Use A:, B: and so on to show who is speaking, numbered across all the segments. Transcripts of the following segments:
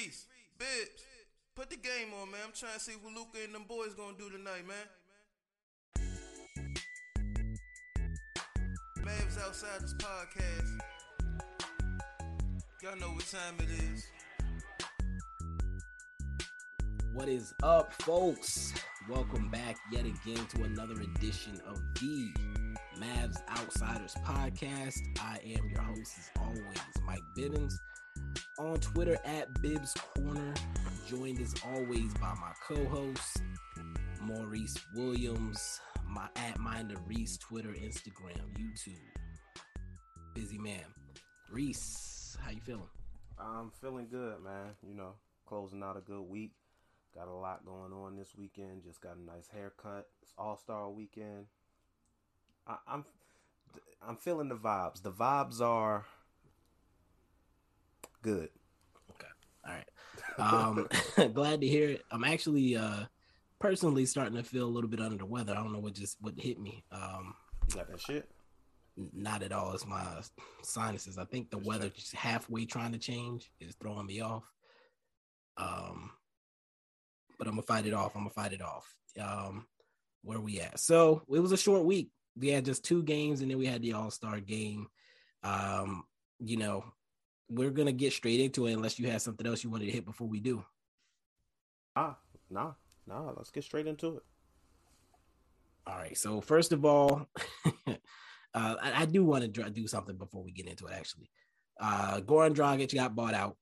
A: Reese, Bibbs, put the game on, man. I'm trying to see what Luka and them boys gonna do tonight, man. Mavs outside this podcast. Y'all know what time it is.
B: What is up, folks? Welcome back yet again to another edition of the Mavs Outsiders podcast. I am your host, as always, Mike Bibbins. On Twitter at Bibbs Corner, joined as always by my co-host Maurice Williams, my at Minder Reese, Twitter, Instagram, YouTube. Busy man, Reese, how you feeling?
C: I'm feeling good, man. You know, closing out a good week. Got a lot going on this weekend. Just got a nice haircut. It's All Star weekend. I, I'm I'm feeling the vibes. The vibes are good.
B: Okay. All right. Um, glad to hear it. I'm actually uh, personally starting to feel a little bit under the weather. I don't know what just what hit me. Um,
C: got that shit?
B: not at all. It's my sinuses. I think the
C: Just
B: weather just halfway trying to change is throwing me off. Um, but I'm gonna fight it off. I'm gonna fight it off. Um, where we at? So it was a short week. We had just two games, and then we had the All Star game. Um, you know, we're gonna get straight into it unless you had something else you wanted to hit before we do.
C: Ah, nah, nah. Let's get straight into it.
B: All right. So first of all, uh, I, I do want to dr- do something before we get into it. Actually, uh, Goran Dragic got bought out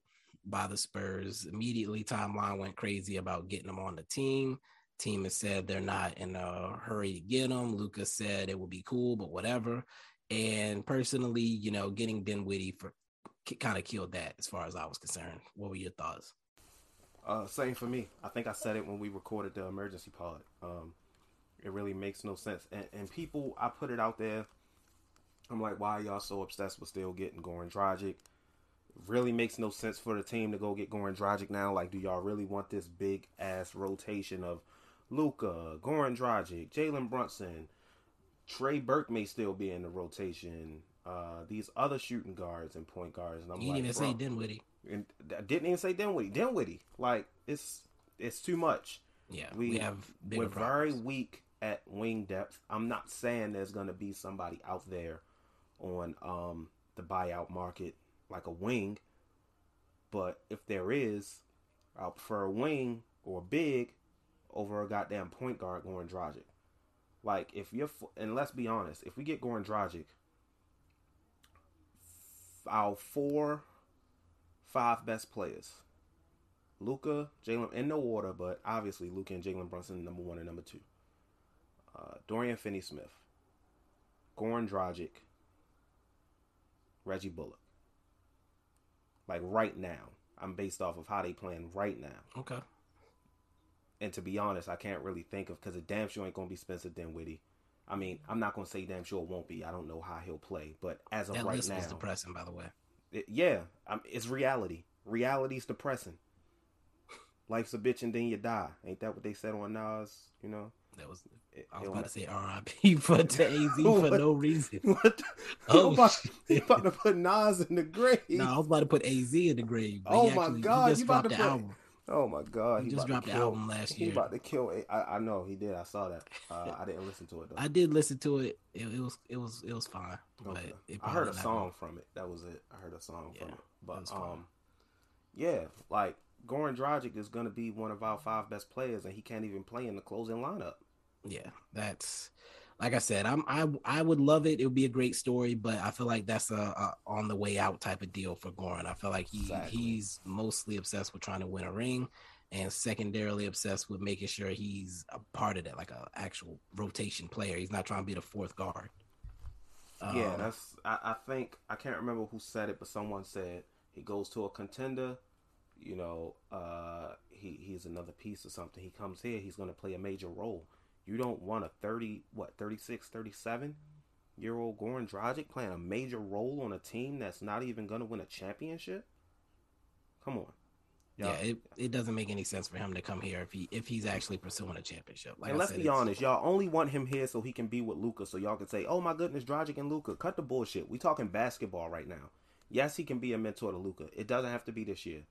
B: by the Spurs. Immediately, timeline went crazy about getting him on the team. Team has said they're not in a hurry to get him. Lucas said it would be cool, but whatever. And personally, you know, getting Ben Dinwiddie for kind of killed that as far as I was concerned. What were your thoughts?
C: Uh, same for me. I think I said it when we recorded the emergency pod. Um, it really makes no sense. And, and people, I put it out there. I'm like, why y'all so obsessed with still getting Goran Dragic? Really makes no sense for the team to go get Goran Dragic now. Like, do y'all really want this big ass rotation of Luka, Goran Dragic, Jalen Brunson, Trey Burke may still be in the rotation. Uh, these other shooting guards and point guards. And I'm
B: You
C: like,
B: didn't even say Dinwiddie.
C: and I didn't even say Dinwiddie. Dinwiddie, like it's it's too much.
B: Yeah, we,
C: We,
B: have
C: we're very weak at wing depth. I'm not saying there's gonna be somebody out there on um the buyout market like a wing, but if there is, I'll prefer a wing or a big over a goddamn point guard Goran Dragic. Like if you're and let's be honest, if we get Goran Dragic, our four, five best players, Luka, Jalen, in no order, but obviously Luka and Jalen Brunson number one and number two. Uh, Dorian Finney-Smith, Goran Dragic, Reggie Bullock. Like right now, I'm based off of how they playing right now.
B: Okay.
C: And to be honest, I can't really think of because it damn sure ain't gonna be Spencer Dinwiddie. I mean, I'm not gonna say damn sure it won't be. I don't know how he'll play, but as of
B: That
C: right
B: list
C: now,
B: was depressing, by the way.
C: it, yeah, um, it's reality. Reality's depressing. Life's a bitch and then you die. Ain't that what they said on Nas? You know.
B: That was I was about to say R.I.P. for to AZ for no reason.
C: what?
B: Oh,
C: you, about, you about to put Nas in the grave?
B: No, I was about to put AZ in the grave.
C: Oh my God, you about to put-
B: album.
C: Oh my God!
B: He just dropped the album last
C: He
B: year.
C: about to kill. it. I know he did. I saw that. Uh, I didn't listen to it though.
B: I did listen to it. It, it was it was it was fine. But
C: Okay.
B: it
C: I heard a song from it. That was it. I heard a song
B: Yeah,
C: from it. But um, yeah, like Goran Dragic is gonna be one of our five best players, and he can't even play in the closing lineup.
B: Yeah, that's like I said. I'm I I would love it. It would be a great story, but I feel like that's a, a on the way out type of deal for Goran. I feel like he
C: Exactly.
B: he's mostly obsessed with trying to win a ring, and secondarily obsessed with making sure he's a part of that, like a actual rotation player. He's not trying to be the fourth guard.
C: yeah,
B: Um,
C: that's. I, I think I can't remember who said it, but someone said he goes to a contender. You know, uh, he he's another piece or something. He comes here, he's gonna play a major role. You don't want a 30, what, 36, 37 year old Goran Dragic playing a major role on a team that's not even going to win a championship? Come on.
B: yeah,
C: Y'all-
B: it, it doesn't make any sense for him to come here if he if he's actually pursuing a championship. Like
C: and
B: I
C: let's
B: said,
C: be honest, y'all only want him here so he can be with Luka, so y'all can say, "Oh my goodness, Dragic and Luka." Cut the bullshit. We talking basketball right now. Yes, he can be a mentor to Luka. It doesn't have to be this year.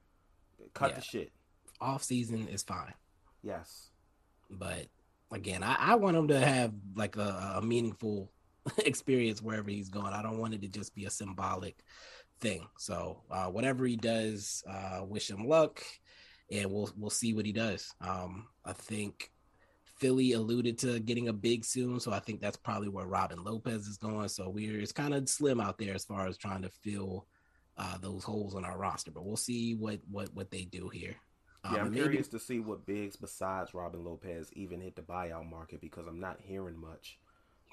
C: Cut
B: Yeah.
C: the shit.
B: Off season is fine,
C: Yes.
B: but again, I, I want him to have like a, a meaningful experience wherever he's going. I don't want it to just be a symbolic thing. So uh, whatever he does, uh, wish him luck, and we'll we'll see what he does. Um, I think Philly alluded to getting a big soon, so I think that's probably where Robin Lopez is going. So we're it's kind of slim out there as far as trying to fill uh, those holes on our roster, but we'll see what what what they do here. Um,
C: Yeah, I'm curious to see what bigs besides Robin Lopez even hit the buyout market because I'm not hearing much.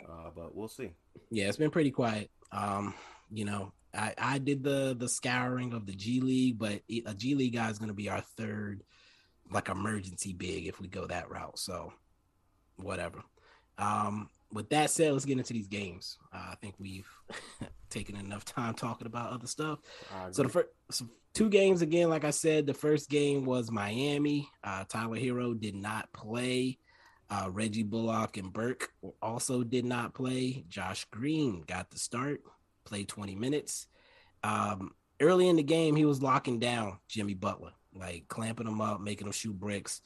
C: Uh, but we'll see.
B: yeah, it's been pretty quiet. Um, you know, I, I did the the scouring of the G League, but a G League guy is going to be our third like emergency big if we go that route. So whatever. Um, with that said, let's get into these games. Uh, I think we've taken enough time talking about other stuff. So the first so two games again, like I said, the first game was Miami. Uh, Tyler Herro did not play. Uh, Reggie Bullock and Burke also did not play. Josh Green got the start, played 20 minutes. Um, early in the game, he was locking down Jimmy Butler, like clamping him up, making him shoot bricks.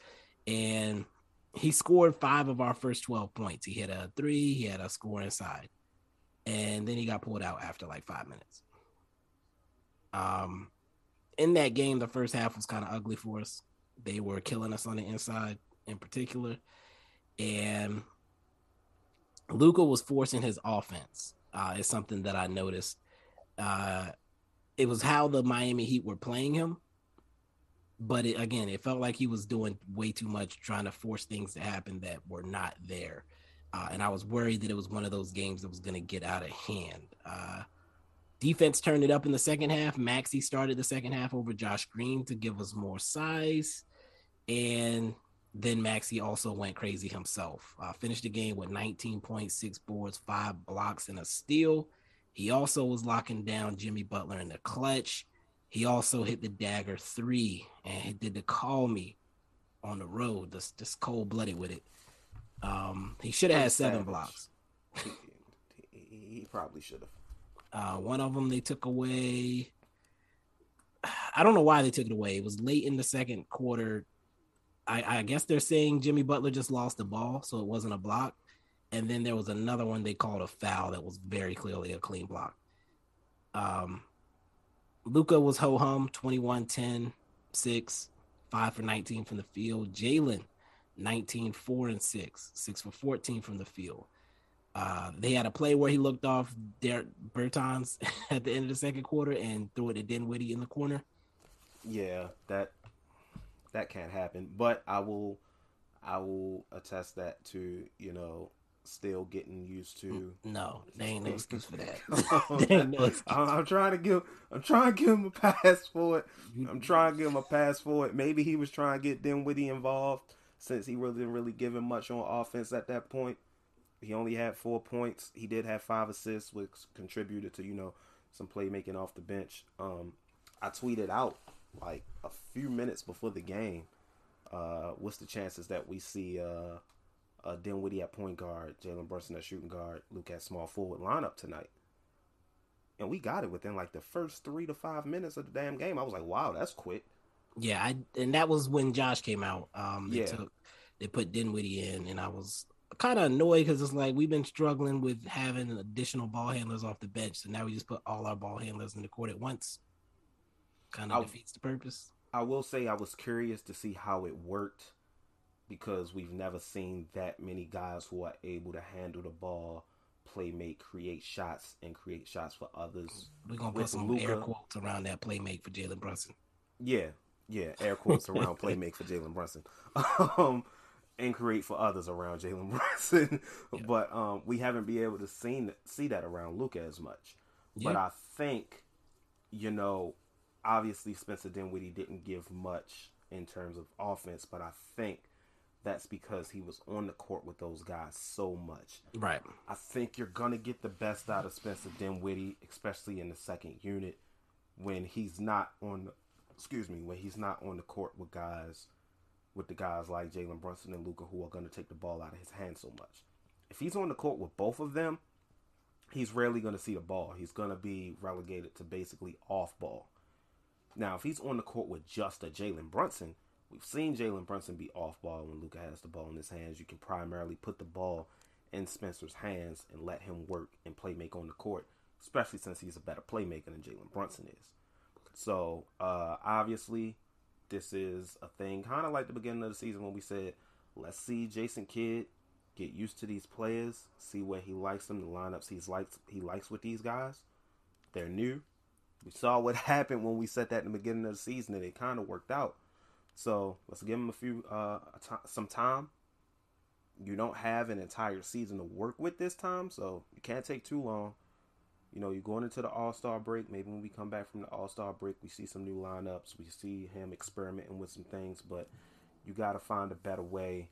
B: And he scored five of our first 12 points. He hit a three, he had a score inside. And then he got pulled out after like five minutes. Um, in that game, the first half was kind of ugly for us. They were killing us on the inside in particular. And Luka was forcing his offense. Uh, it's something that I noticed. Uh, it was how the Miami Heat were playing him. But it, again, it felt like he was doing way too much, trying to force things to happen that were not there. Uh, and I was worried that it was one of those games that was going to get out of hand. Uh, defense turned it up in the second half. Maxi started the second half over Josh Green to give us more size. And then Maxi also went crazy himself. Uh, finished the game with 19.6 boards, five blocks, and a steal. He also was locking down Jimmy Butler in the clutch. He also hit the dagger three and he did the call me on the road, just, just cold blooded with it. Um, he should have had seven blocks.
C: he, he, he probably should have.
B: Uh, one of them they took away. I don't know why they took it away. It was late in the second quarter. I, I guess they're saying Jimmy Butler just lost the ball, so it wasn't a block. And then there was another one they called a foul that was very clearly a clean block. Um, Luka was ho hum 21 10 6, 5 for 19 from the field. Jalen 19 4 and 6, 6 for 14 from the field. Uh, they had a play where he looked off Derek Bertans at the end of the second quarter and threw it to Dinwiddie in the corner.
C: Yeah, that that can't happen. But I will I will attest that to, you know, still getting used to
B: No, they ain't no excuse for that. Ain't no excuse.
C: I'm, I'm trying to give I'm trying to give him a pass for it. I'm trying to give him a pass for it. Maybe he was trying to get Dinwiddie involved since he really didn't really give him much on offense at that point. He only had four points. He did have five assists, which contributed to, you know, some playmaking off the bench. Um, I tweeted out like a few minutes before the game. Uh, what's the chances that we see uh, uh, Dinwiddie at point guard, Jalen Brunson at shooting guard, Luke at small forward lineup tonight? And we got it within like the first three to five minutes of the damn game. I was like, wow, that's quick.
B: Yeah, I and that was when Josh came out. Um, they
C: Yeah.
B: took they put Dinwiddie in, and I was kind of annoyed because it's like we've been struggling with having additional ball handlers off the bench, so now we just put all our ball handlers in the court at once. Kind of defeats the purpose.
C: I will say I was curious to see how it worked because we've never seen that many guys who are able to handle the ball, play make, create shots, and create shots for others.
B: We're gonna put some air quotes around that play make for Jalen Brunson.
C: Yeah, yeah, air quotes around play make for Jalen Brunson. Um, and create for others around Jalen Brunson.
B: Yeah.
C: But um, we haven't been able to see, see that around Luka as much. But I think, you know, obviously Spencer Dinwiddie didn't give much in terms of offense, but I think that's because he was on the court with those guys so much.
B: Right.
C: I think you're gonna get the best out of Spencer Dinwiddie, especially in the second unit, when he's not on. The, excuse me, when he's not on the court with guys, with the guys like Jalen Brunson and Luka, who are gonna take the ball out of his hand so much. If he's on the court with both of them, he's rarely gonna see the ball. He's gonna be relegated to basically off ball. Now, if he's on the court with just a Jalen Brunson, we've seen Jalen Brunson be off ball when Luka has the ball in his hands. You can primarily put the ball in Spencer's hands and let him work and play make on the court, especially since he's a better playmaker than Jalen Brunson is. So, uh, obviously, this is a thing kind of like the beginning of the season when we said, let's see Jason Kidd get used to these players, see where he likes them, the lineups he's likes he likes with these guys. They're new. We saw what happened when we said that in the beginning of the season, and it kind of worked out. So let's give him a few uh some time. You don't have an entire season to work with this time, so you can't take too long. You know, you're going into the All Star break. Maybe when we come back from the All Star break, we see some new lineups. We see him experimenting with some things, but you got to find a better way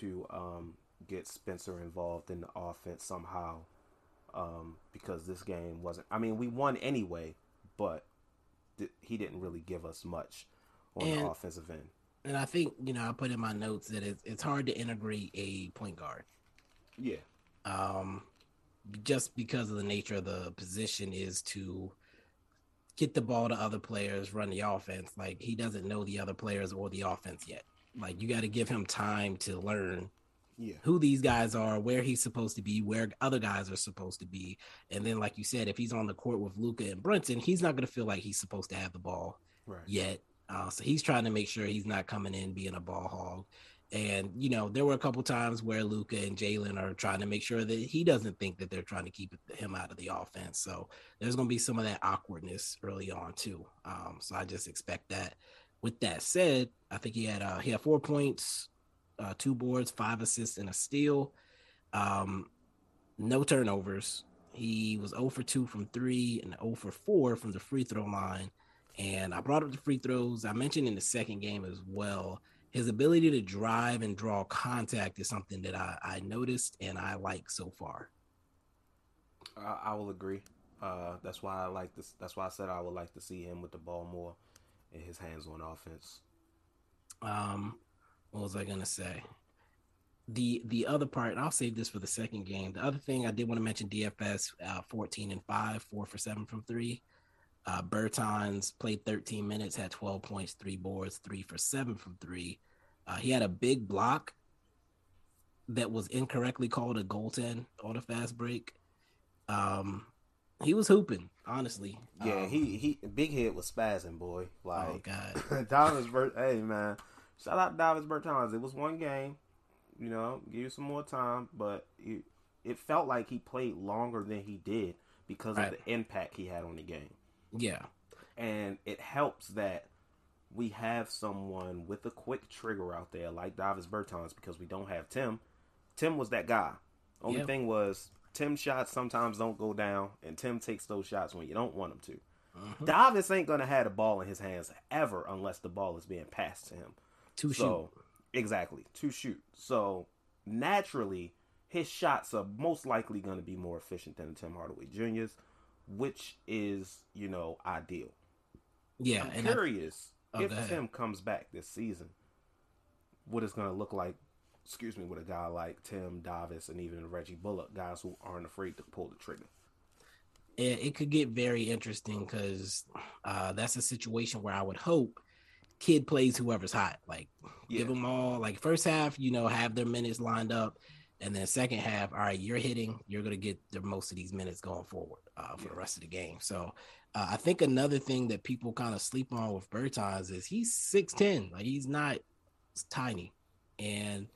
C: to um, get Spencer involved in the offense somehow. Um, because this game wasn't. I mean, we won anyway, but th- he didn't really give us much on
B: And-
C: the offensive end.
B: And I think you know I put in my notes that it's it's hard to integrate a point guard.
C: Yeah,
B: um, just because of the nature of the position is to get the ball to other players, run the offense. Like he doesn't know the other players or the offense yet. Like you got to give him time to learn
C: yeah,
B: who these guys are, where he's supposed to be, where other guys are supposed to be. And then, like you said, if he's on the court with Luka and Brunson, he's not going to feel like he's supposed to have the ball
C: right.
B: yet. Uh, so he's trying to make sure he's not coming in being a ball hog. And you know, there were a couple times where Luka and Jalen are trying to make sure that he doesn't think that they're trying to keep him out of the offense. So there's going to be some of that awkwardness early on too. Um, so I just expect that. With that said, I think he had uh, he had four points, uh, two boards, five assists, and a steal. Um, no turnovers. He was 0 for 2 from three and 0 for 4 from the free throw line. And I brought up the free throws. I mentioned in the second game as well. His ability to drive and draw contact is something that I, I noticed and I like so far.
C: I, I will agree. Uh, that's why I like this. That's why I said I would like to see him with the ball more and his hands on offense.
B: Um, what was I gonna say? The the other part, and I'll save this for the second game. The other thing I did want to mention DFS uh, 14 and 5, 4 for 7 from 3. Uh Bertans played 13 minutes, had 12 points, 3 boards, 3 for 7 from 3. Uh, he had a big block that was incorrectly called a goaltend on a fast break. Um he was hooping, honestly.
C: Yeah,
B: Um,
C: he he big head was spazzing, boy.
B: Like Oh
C: Like
B: god.
C: Davis Bert. Hey man, shout out Davis Bertans. It was one game. You know, give you some more time, but it, it felt like he played longer than he did because
B: Right.
C: of the impact he had on the game.
B: Yeah.
C: and it helps that we have someone with a quick trigger out there like Davis Bertans because we don't have Tim. Tim was that guy. Only
B: Yeah.
C: thing was Tim shots sometimes don't go down, and Tim takes those shots when you don't want him to.
B: Mhm.
C: Davis ain't gonna have the ball in his hands ever unless the ball is being passed to him.
B: Two
C: so exactly to shoot. So naturally, his shots are most likely going to be more efficient than Tim Hardaway Jr.'s, which is you know ideal.
B: Yeah,
C: I'm
B: and I-
C: curious
B: Oh,
C: if. Tim comes back this season, what it's going to look like. Excuse me, with a guy like Tim Davis and even Reggie Bullock, guys who aren't afraid to pull the trigger.
B: it, it could get very interesting because uh, that's a situation where I would hope Kidd plays whoever's hot. Like
C: Yeah.
B: give them all like first half, you know, have their minutes lined up, and then second half, all right, you're hitting, you're gonna get the most of these minutes going forward uh, for the rest of the game. So uh, I think another thing that people kind of sleep on with Bertans is he's six ten, like he's not tiny, and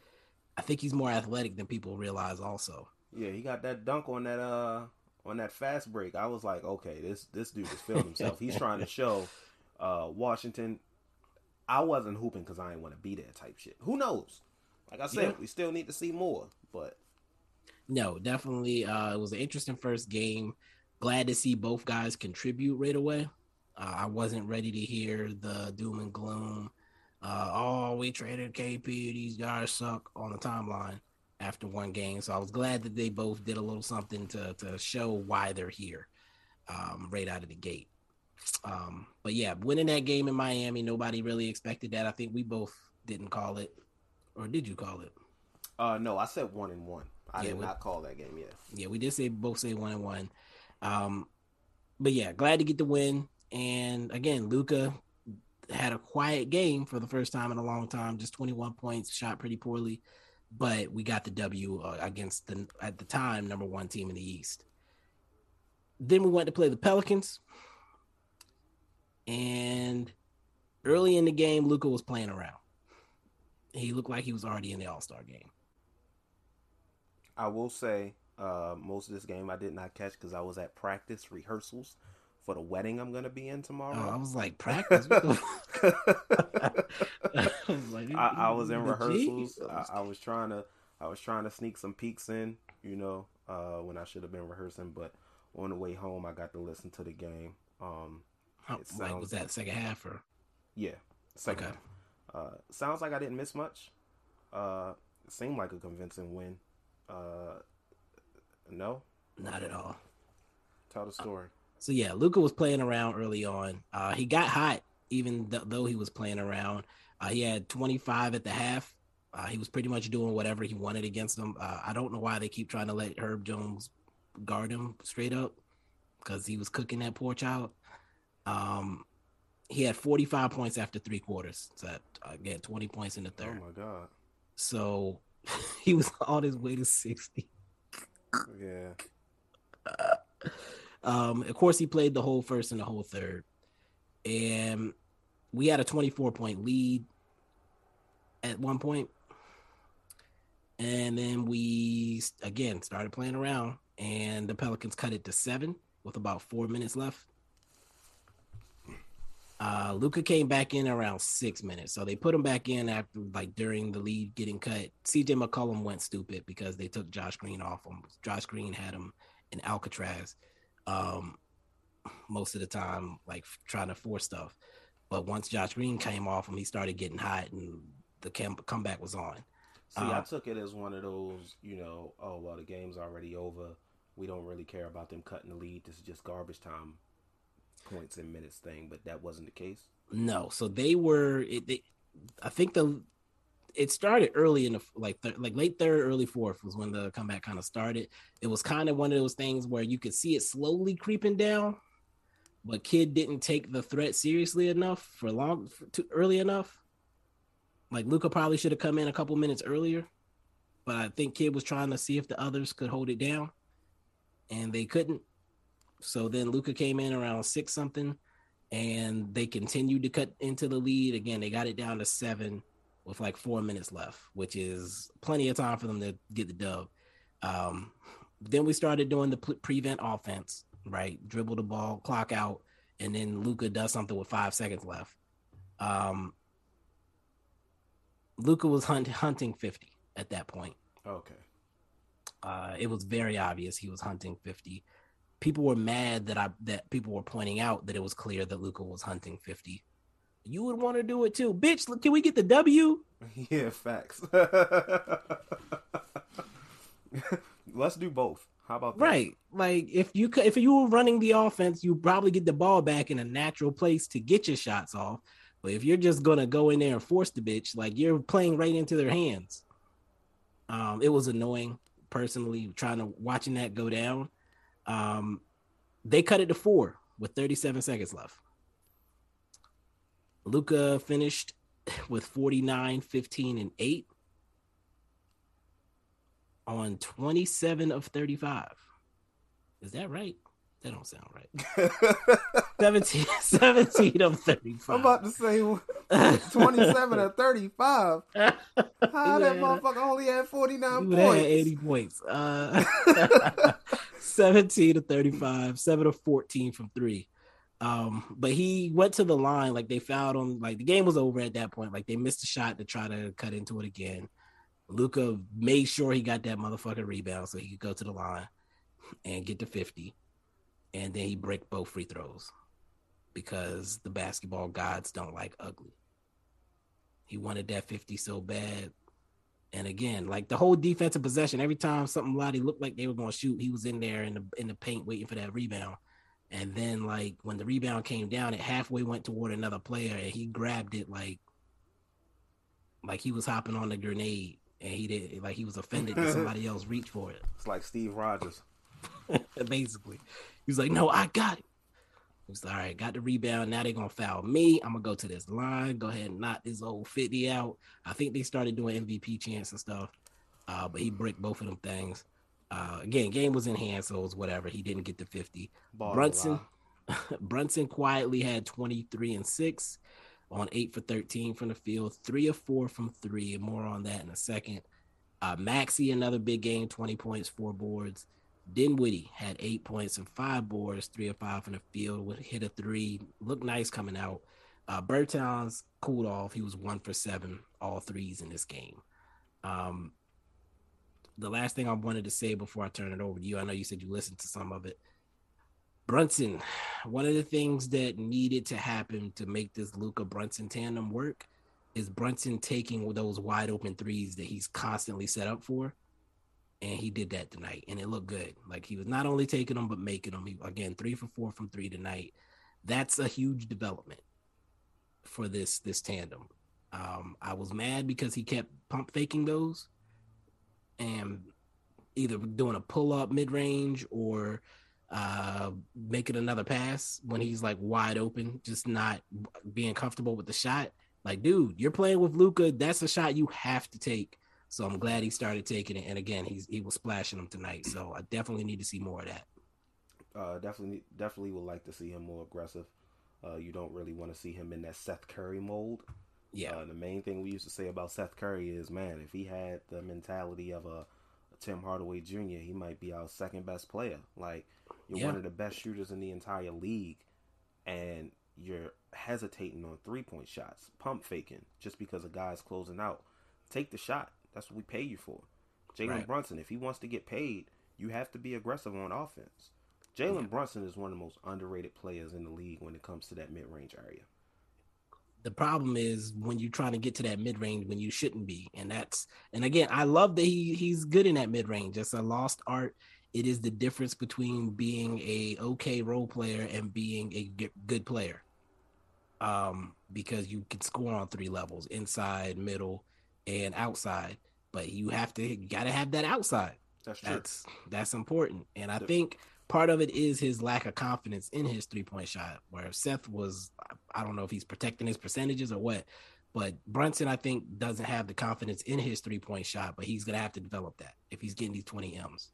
B: I think he's more athletic than people realize. Also,
C: Yeah, he got that dunk on that uh on that fast break. I was like, okay, this this dude is feeling himself. He's trying to show uh Washington. I wasn't hooping because I didn't want to be there type shit. Who knows? Like I said,
B: Yeah.
C: we still need to see more. But
B: No, definitely. Uh, it was an interesting first game. Glad to see both guys contribute right away. Uh, I wasn't ready to hear the doom and gloom. Uh, oh, we traded KP. These guys suck on the timeline after one game. So I was glad that they both did a little something to to show why they're here um, right out of the gate. Um, but yeah, winning that game in Miami, nobody really expected that. I think we both didn't call it, or did you call it?
C: Uh no, I said one and one. I
B: Yeah,
C: did
B: we-
C: not call that game yet.
B: yeah, we did say both say one and one. Um, but yeah, glad to get the win. And again, Luka had a quiet game for the first time in a long time, just 21 points, shot pretty poorly, but we got the W uh, against the at the time number one team in the East. Then we went to play the Pelicans, and early in the game, Luka was playing around. He looked like he was already in the All Star game.
C: I will say, uh, most of this game I did not catch because I was at practice rehearsals for the wedding I'm gonna be in tomorrow.
B: Oh, I was like practice. I was like,
C: I, I was in rehearsals. I, I was trying to, I was trying to sneak some peeks in, you know, uh, when I should have been rehearsing. But on the way home, I got to listen to the game. Um,
B: How-
C: it
B: like was that second half or
C: yeah, second.
B: Okay.
C: half. Uh, sounds like I didn't miss much. Uh, seemed like a convincing win. Uh, no,
B: not at all?
C: tell the story.
B: So yeah, Luka was playing around early on. Uh, he got hot even th- though he was playing around. Uh, he had 25 at the half. Uh, he was pretty much doing whatever he wanted against them. Uh, I don't know why they keep trying to let Herb Jones guard him straight up because he was cooking that poor child. Um, he had 45 points after three quarters. So that, uh, he had 20 points in the third.
C: Oh my god.
B: So he was on his way to 60.
C: Yeah.
B: Um, of course, he played the whole first and the whole third, and we had a 24 point lead at one point, and then we again started playing around, and the Pelicans cut it to seven with about four minutes left. Uh, Luka came back in around six minutes, so they put him back in after like during the lead getting cut. CJ McCollum went stupid because they took Josh Green off him. Josh Green had him in Alcatraz um most of the time like trying to force stuff but once josh green came off him he started getting hot and the cam- comeback was on
C: See, I
B: Uh,
C: took it as one of those, you know, oh well, the game's already over. We don't really care about them cutting the lead. This is just garbage time points and minutes thing. But that wasn't the case.
B: no so they were it, they, i think the it started early in the like th- like late third early fourth was when the comeback kind of started it was kind of one of those things where you could see it slowly creeping down but Kidd didn't take the threat seriously enough for long for, too early enough like luka probably should have come in a couple minutes earlier but i think Kidd was trying to see if the others could hold it down and they couldn't so then luka came in around six something and they continued to cut into the lead. Again they got it down to seven with like four minutes left which is plenty of time for them to get the dub. Um, then we started doing the prevent offense right? Dribble the ball clock out and then luka does something with five seconds left. Um, luka was hunt- hunting 50 at that point.
C: Okay.
B: uh, it was very obvious he was hunting 50 people were mad that i that people were pointing out that it was clear that luka was hunting 50 you would want to do it too. Bitch can we get the w?
C: Yeah, facts. Let's do both. How about that?
B: right. Like if you if you were running the offense you probably get the ball back in a natural place to get your shots off. But if you're just gonna go in there and force the bitch like you're playing right into their hands. Um it was annoying personally trying to watching that go down um they cut it to four with 37 seconds left luka finished with 49 15 and 8 on 27 of 35 is that right that don't sound right 17 17 of 35
C: I'm about to say 27 of 35. How that
B: Yeah.
C: motherfucker only had 49
B: He
C: points?
B: had 80 points. Uh, 17 to 35, 7 to 14 from three. Um, but he went to the line, like they fouled him, like the game was over at that point. Like they missed a shot to try to cut into it again. Luka made sure he got that motherfucking rebound so he could go to the line and get to 50. And then he break both free throws because the basketball gods don't like ugly. He wanted that 50 so bad. And again, like the whole defensive possession, every time something Lottie looked like they were going to shoot, he was in there in the in the paint waiting for that rebound. And then like when the rebound came down, it halfway went toward another player, and he grabbed it like like he was hopping on a grenade, and he did like he was offended that somebody else reached for it.
C: It's like Steve Rogers.
B: Basically, he was like, "No, I got it." All right, got the rebound. Now they're gonna foul me. I'm gonna go to this line, go ahead and knock this old 50 out. I think they started doing MVP chance and stuff. Uh, but he bricked both of them things. Uh, again, game was in hand, so it was whatever. He didn't get the 50.
C: Ball
B: Brunson, Brunson quietly had 23 and 6 on 8 for 13 from the field, 3 of 4 from 3, and more on that in a second. Uh, Maxi, another big game, 20 points, 4 boards. Dinwiddie had 8 points and 5 boards, 3 or 5 from the field, would hit a 3, looked nice coming out. Uh, Bertans cooled off. He was 1 for 7, all threes in this game. Um, the last thing I wanted to say before I turn it over to you, I know you said you listened to some of it. Brunson, one of the things that needed to happen to make this Luka Brunson tandem work is Brunson taking those wide open threes that he's constantly set up for. And he did that tonight, and it looked good. Like he was not only taking them, but making them. He, again, three for four from three tonight. That's a huge development for this this tandem. Um, I was mad because he kept pump faking those, and either doing a pull up mid range or uh, making another pass when he's like wide open, just not being comfortable with the shot. Like, dude, you're playing with Luka. That's a shot you have to take. So I'm glad he started taking it. And again, he's he was splashing them tonight. So I definitely need to see more of that.
C: Uh, definitely, definitely would like to see him more aggressive. Uh, you don't really want to see him in that Seth Curry mold.
B: Yeah.
C: Uh, the main thing we used to say about Seth Curry is, man, if he had the mentality of a, a Tim Hardaway Jr., he might be our second best player. Like you're
B: Yeah.
C: one of the best shooters in the entire league, and you're hesitating on three point shots, pump faking, just because a guy's closing out. Take the shot. That's what we pay you for. Jalen
B: Right.
C: Brunson, if he wants to get paid, you have to be aggressive on offense. Jalen
B: Yeah.
C: Brunson is one of the most underrated players in the league when it comes to that mid range area.
B: the problem is when you're trying to get to that mid range when you shouldn't be, and that's and again, I love that he he's good in that mid range. It's a lost art. It is the difference between being a okay role player and being a good player. Um, because you can score on three levels: inside, middle, and outside. But you have to you got to have that outside.
C: That's true.
B: That's that's important, and I think part of it is his lack of confidence in his three point shot. Where Seth was, I don't know if he's protecting his percentages or what, but Brunson I think doesn't have the confidence in his three point shot, but he's gonna have to develop that if he's getting these twenty m's.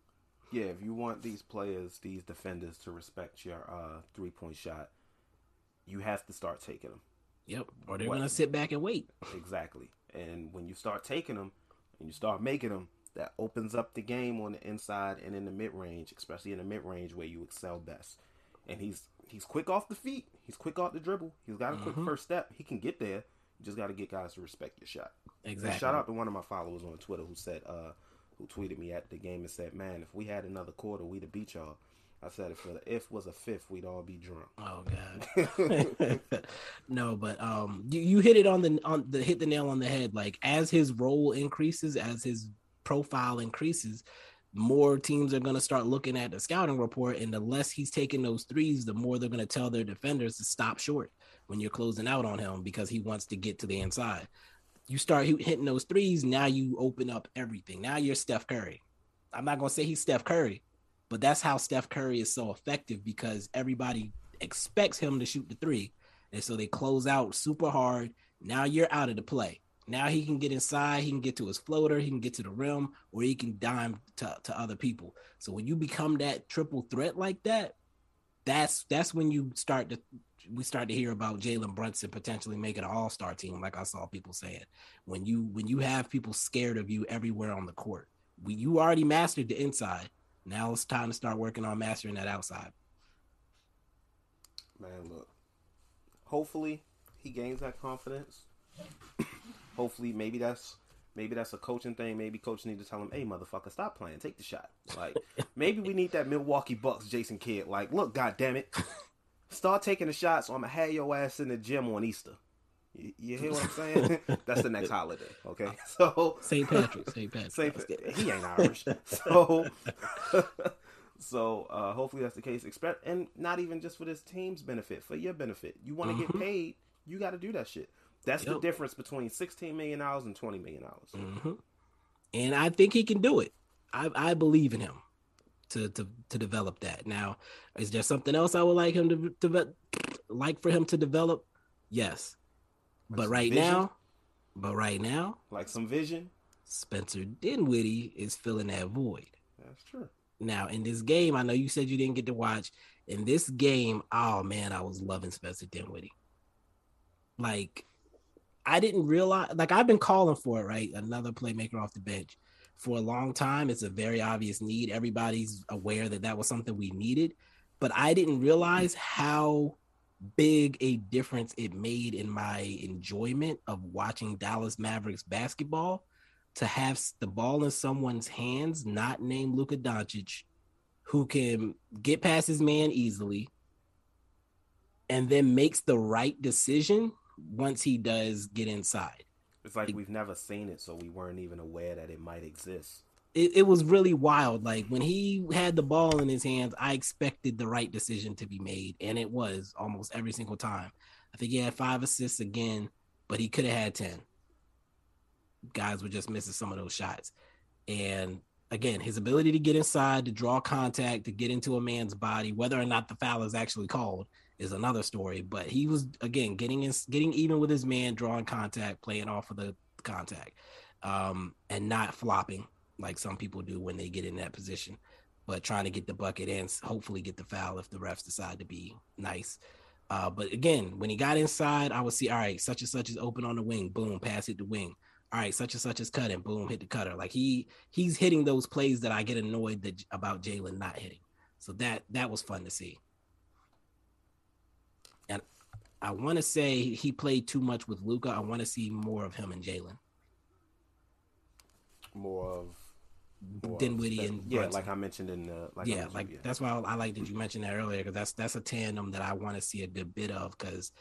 C: Yeah, if you want these players, these defenders to respect your uh, three point shot, you have to start taking them.
B: Yep, or they're
C: What-
B: gonna sit back and wait.
C: Exactly. And when you start taking them and you start making them, that opens up the game on the inside and in the mid range, especially in the mid range where you excel best. And he's he's quick off the feet. He's quick off the dribble. He's got a quick
B: Mhm.
C: first step. He can get there. You just got to get guys to respect your shot. And
B: Exactly.
C: shout out to one of my followers on Twitter who said, uh, who tweeted me at the game and said, "Man, if we had another quarter, we'd have beat y'all." I said, "If the if was a fifth, we'd all be drunk."
B: Oh god. no, but um you, you hit it on the on the hit the nail on the head. Like as his role increases, as his profile increases, more teams are gonna start looking at the scouting report, and the less he's taking those threes, the more they're gonna tell their defenders to stop short when you're closing out on him because he wants to get to the inside. You start hitting those threes, now you open up everything. Now you're Steph Curry. I'm not gonna say he's Steph Curry, but that's how Steph Curry is so effective because everybody expects him to shoot the three. And so they close out super hard. Now you're out of the play. Now he can get inside, he can get to his floater, he can get to the rim, or he can dime to, to other people. So when you become that triple threat like that, that's that's when you start to we start to hear about Jalen Brunson potentially making an all-star team, like I saw people saying. When you when you have people scared of you everywhere on the court. We, you already mastered the inside. Now it's time to start working on mastering that outside.
C: Man, look. Hopefully, he gains that confidence. Hopefully, maybe that's maybe that's a coaching thing. Maybe coach need to tell him, "Hey, motherfucker, stop playing. Take the shot." Like maybe we need that Milwaukee Bucks Jason Kidd. Like, look, god damn it, start taking the shots. Or I'm gonna have your ass in the gym on Easter. You, you hear what I'm saying? that's the next holiday. Okay, so
B: St. Patrick, St. Patrick.
C: Saint,
B: Let's get it.
C: he ain't Irish. So, so uh, hopefully that's the case. Expect and not even just for this team's benefit, for your benefit. You want to
B: Mhm.
C: get paid, you got to do that shit. That's the difference between sixteen million dollars and twenty million dollars.
B: Mhm. And I think he can do it. I, I believe in him to, to to develop that. Now, is there something else I would like him to, to like for him to develop, yes. But right
C: vision?
B: now, but right now,
C: Like some vision.
B: Spencer Dinwiddie is filling that void.
C: That's true.
B: Now, in this game, I know you said you didn't get to watch. In this game, oh man, I was loving Spencer Dinwiddie. Like, I didn't realize, like, I've been calling for it, right? Another playmaker off the bench for a long time. It's a very obvious need. Everybody's aware that that was something we needed, but I didn't realize how big a difference it made in my enjoyment of watching Dallas Mavericks basketball to have the ball in someone's hands, not named Luka Doncic, who can get past his man easily and then makes the right decision once he does get inside.
C: It's like we've never seen it, so we weren't even aware that it might exist.
B: It, it was really wild. Like when he had the ball in his hands, I expected the right decision to be made, and it was almost every single time. I think he had five assists again, but he could have had 10. Guys were just missing some of those shots. And again, his ability to get inside, to draw contact, to get into a man's body, whether or not the foul is actually called is another story. But he was again getting in, getting even with his man, drawing contact, playing off of the contact, um, and not flopping like some people do when they get in that position, but trying to get the bucket and hopefully get the foul if the refs decide to be nice. Uh, but again, when he got inside, I would see, all right, such and such is open on the wing, boom, pass hit the wing. All right, such and such is cutting, boom, hit the cutter. Like he he's hitting those plays that I get annoyed that about Jalen not hitting. So that that was fun to see. And I want to say he played too much with Luka. I want to see more of him and Jalen.
C: More of
B: Dinwiddie
C: that-
B: and
C: yeah,
B: Brunson.
C: like I mentioned in the like
B: yeah, like
C: yeah.
B: that's why I, I like that you mentioned that earlier because that's that's a tandem that I want to see a good bit of. Because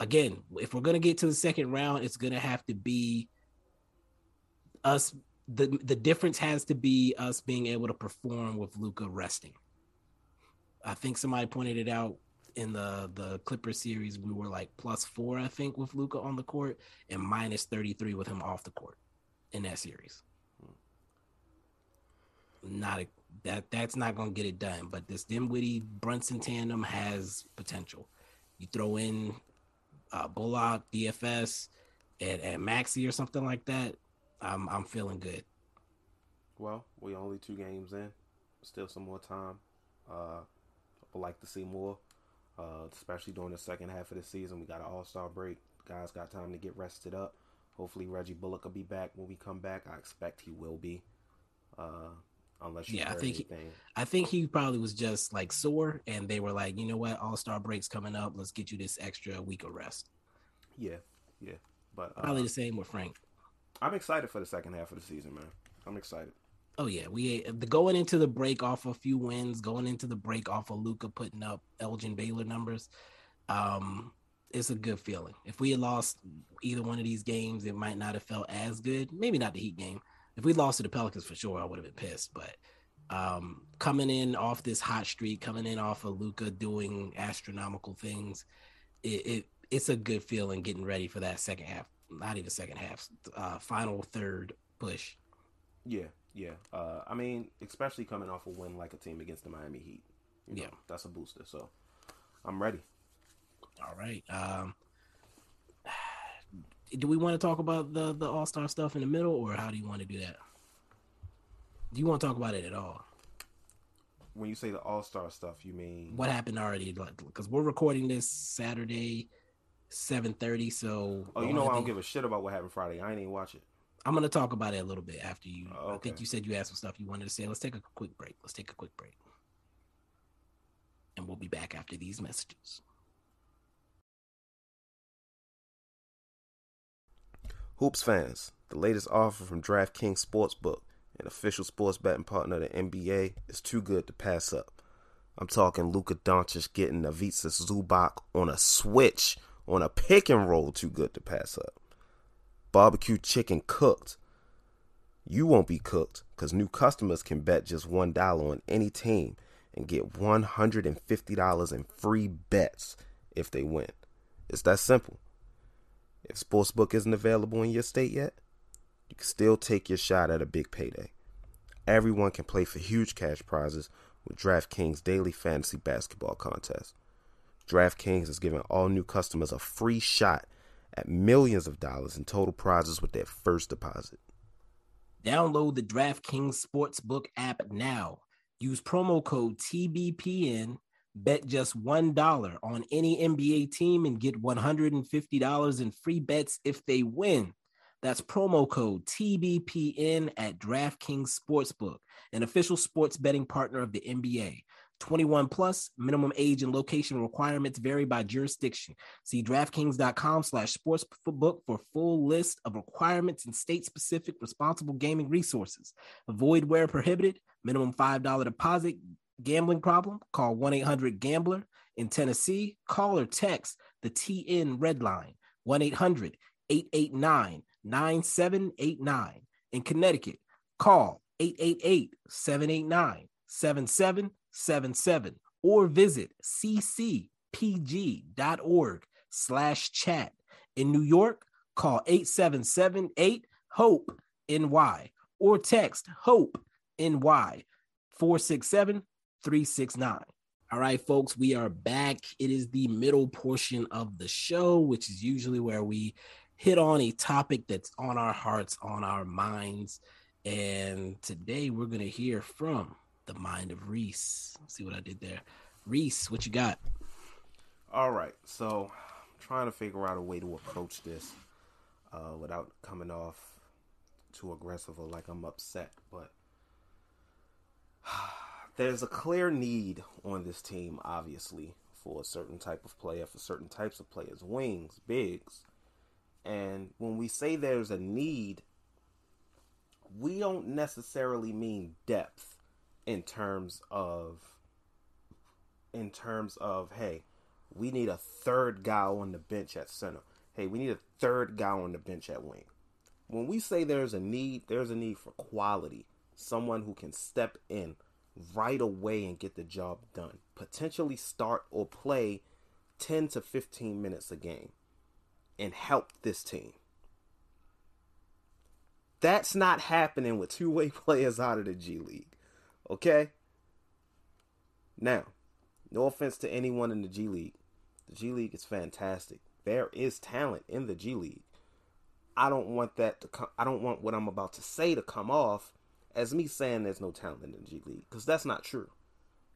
B: again, if we're gonna get to the second round, it's gonna have to be us. the The difference has to be us being able to perform with Luka resting. I think somebody pointed it out in the the Clipper series. We were like plus four, I think, with Luka on the court, and minus thirty three with him off the court in that series not a, that that's not going to get it done. But this Dinwiddie Brunson tandem has potential. You throw in uh, Bullock, DFS, and, and Maxi or something like that. I'm I'm feeling good.
C: Well, we only two games in. Still some more time. Uh, would like to see more, uh, especially during the second half of the season. We got an All Star break. Guys got time to get rested up. Hopefully, Reggie Bullock will be back when we come back. I expect he will be. Uh, unless you
B: Yeah, I think he- I think he probably was just like sore, and they were like, you know what, All Star breaks coming up. Let's get you this extra week of rest.
C: yeah, yeah. But uh,
B: Probably the same with Frank.
C: I'm excited for the second half of the season, man. I'm excited.
B: Oh yeah, we the going into the break off a few wins, going into the break off of Luka putting up Elgin Baylor numbers. Um, it's a good feeling. If we had lost either one of these games, it might not have felt as good. Maybe not the Heat game. If we lost to the Pelicans for sure, I would have been pissed. But um, coming in off this hot streak, coming in off of Luka doing astronomical things, it, it it's a good feeling getting ready for that second half. Not even second half, uh, final third push.
C: Yeah, yeah. Uh, I mean, especially coming off a win like a team against the Miami Heat. You know,
B: Yeah.
C: that's a booster. So I'm ready.
B: All right. Um, do we want to talk about the the All Star stuff in the middle, or how do you want to do that? Do you want to talk about it at all?
C: When you say the All Star stuff, you mean
B: What happened already? Because we're recording this Saturday, seven thirty. So
C: Oh, you know I don't
B: thing-
C: give a shit about what happened Friday. I ain't even watch it.
B: I'm gonna talk about it a little bit after you.
C: Oh,
B: I think you said you had some stuff you wanted to say. Let's take a quick break. Let's take a quick break, and we'll be back after these messages.
C: Hoops fans, the latest offer from DraftKings Sportsbook, an official sports betting partner of the NBA, is too good to pass up. I'm talking Luka Doncic getting Ivica Zubac on a switch on a pick and roll too good to pass up. Barbecue chicken cooked. You won't be cooked because new customers can bet just $1 on any team and get $150 in free bets if they win. It's that simple. If Sportsbook isn't available in your state yet, you can still take your shot at a big payday. Everyone can play for huge cash prizes with DraftKings daily fantasy basketball contest. DraftKings is giving all new customers a free shot at millions of dollars in total prizes with their first deposit.
B: Download the DraftKings Sportsbook app now. Use promo code TBPN. Bet just $1 on any NBA team and get $150 in free bets if they win. That's promo code TBPN at DraftKings Sportsbook, an official sports betting partner of the NBA. 21 plus minimum age and location requirements vary by jurisdiction. See DraftKings.com slash sportsbook for full list of requirements and state-specific responsible gaming resources. Avoid where prohibited. Minimum $5 deposit. Gambling problem? Call 1 800 Gambler. In Tennessee, call or text the TN Red Line, 1 800 889 9789. In Connecticut, call 888 789 7777 or visit ccpg.org slash chat. In New York, call 877 8 HOPE NY or text HOPE NY 467 369. All right, folks, we are back. It is the middle portion of the show, which is usually where we hit on a topic that's on our hearts, on our minds. And today we're going to hear from the mind of Reese. Let's see what I did there. Reese, what you got?
C: All right. So I'm trying to figure out a way to approach this uh, without coming off too aggressive or like I'm upset. But there's a clear need on this team, obviously, for a certain type of player, for certain types of players, wings, bigs. And when we say there's a need, we don't necessarily mean depth in terms of in terms of hey, we need a third guy on the bench at center. Hey, we need a third guy on the bench at wing. When we say there's a need, there's a need for quality. Someone who can step in right away and get the job done. Potentially start or play 10 to 15 minutes a game and help this team. That's not happening with two way players out of the G League. Okay? Now, no offense to anyone in the G League. The G League is fantastic. There is talent in the G League. I don't want that to come I don't want what I'm about to say to come off as me saying there's no talent in the G League because that's not true.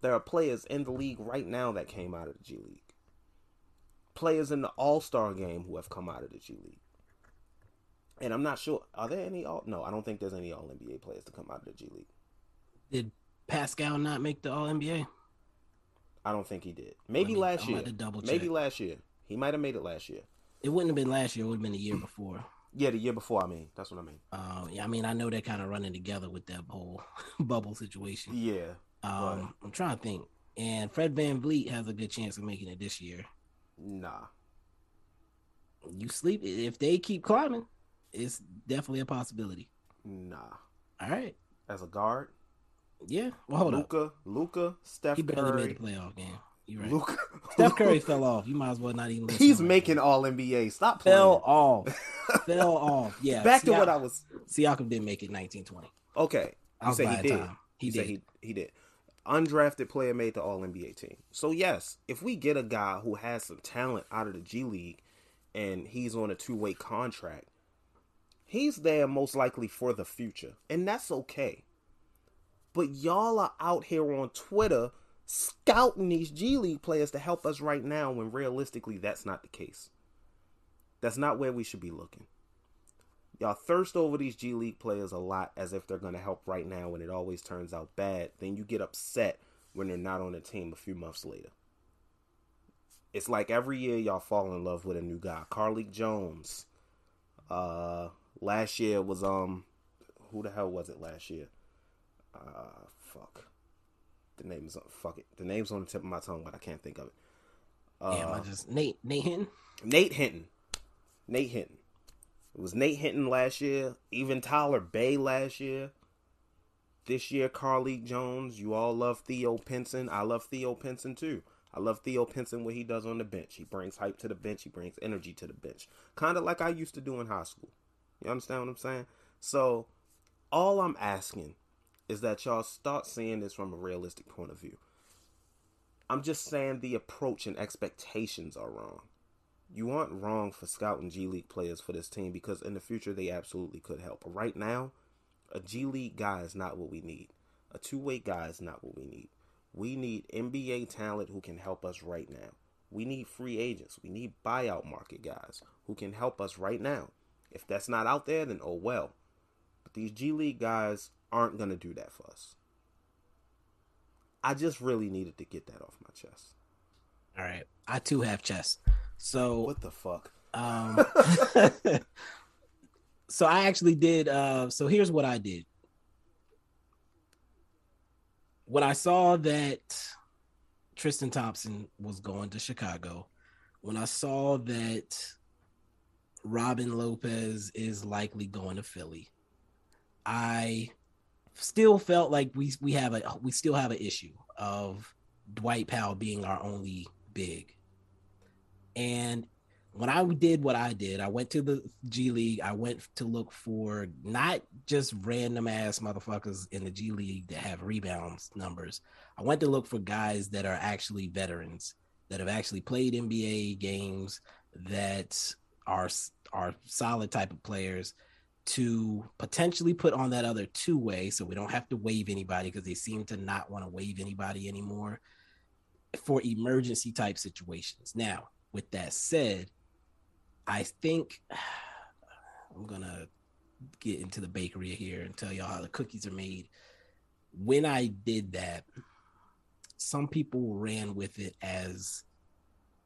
C: There are players in the league right now that came out of the G League. Players in the All-Star game who have come out of the G League. And I'm not sure are there any all no, I don't think there's any all NBA players to come out of the G League.
B: Did Pascal not make the All NBA?
C: I don't think he did. Maybe me, last year. Maybe last year. He might have made it last year.
B: It wouldn't have been last year. It would have been the year before.
C: Yeah, the year before. I mean, that's what I mean.
B: Uh, yeah, I mean, I know they're kind of running together with that whole bubble situation.
C: Yeah.
B: Um, but... I'm trying to think, and Fred Van VanVleet has a good chance of making it this year.
C: Nah.
B: You sleep if they keep climbing, it's definitely a possibility.
C: Nah.
B: All right.
C: As a guard.
B: Yeah. Well, hold
C: Luka,
B: up.
C: Luka, Steph
B: he barely
C: Curry.
B: made the playoff game. You right.
C: Luka,
B: Steph Curry fell off. You might as well not even.
C: He's making All NBA. Stop playing.
B: Fell off. fell off. Yeah.
C: Back to what I was.
B: Siakam didn't make it 1920.
C: Okay. You say he did.
B: He
C: you
B: did.
C: He, he did. Undrafted player made the All NBA team. So yes, if we get a guy who has some talent out of the G League, and he's on a two way contract, he's there most likely for the future, and that's okay. But y'all are out here on Twitter scouting these G League players to help us right now when realistically that's not the case. That's not where we should be looking. Y'all thirst over these G League players a lot as if they're going to help right now when it always turns out bad. Then you get upset when they're not on the team a few months later. It's like every year y'all fall in love with a new guy. Carlik Jones. Uh last year was um who the hell was it last year? uh, fuck. The name is fuck it. The name's on the tip of my tongue, but I can't think of it.
B: Uh, Damn, I just Nate Nate Hinton.
C: Nate Hinton. Nate Hinton. It was Nate Hinton last year. Even Tyler Bey last year. This year, Carlik Jones. You all love Theo Pinson. I love Theo Pinson too. I love Theo Pinson what he does on the bench. He brings hype to the bench. He brings energy to the bench. Kind of like I used to do in high school. You understand what I'm saying? So, all I'm asking is that y'all start seeing this from a realistic point of view. I'm just saying the approach and expectations are wrong. You aren't wrong for scouting G League players for this team because in the future they absolutely could help. But right now, a G League guy is not what we need. A two way guy is not what we need. We need NBA talent who can help us right now. We need free agents. We need buyout market guys who can help us right now. If that's not out there, then oh well. But these G League guys aren't going to do that for us. I just really needed to get that off my chest.
B: All right. I too have chest. So
C: What the fuck?
B: Um, so I actually did. Uh, so here's what I did. When I saw that Tristan Thompson was going to Chicago, when I saw that Robin Lopez is likely going to Philly, I still felt like we we have a we still have an issue of Dwight Powell being our only big. And when I did what I did, I went to the G League. I went to look for not just random ass motherfuckers in the G League that have rebounds numbers. I went to look for guys that are actually veterans that have actually played NBA games that are are solid type of players to potentially put on that other two way so we don't have to waive anybody because they seem to not want to waive anybody anymore for emergency type situations. Now, with that said, I think I'm gonna get into the bakery here and tell y'all how the cookies are made. When I did that, some people ran with it as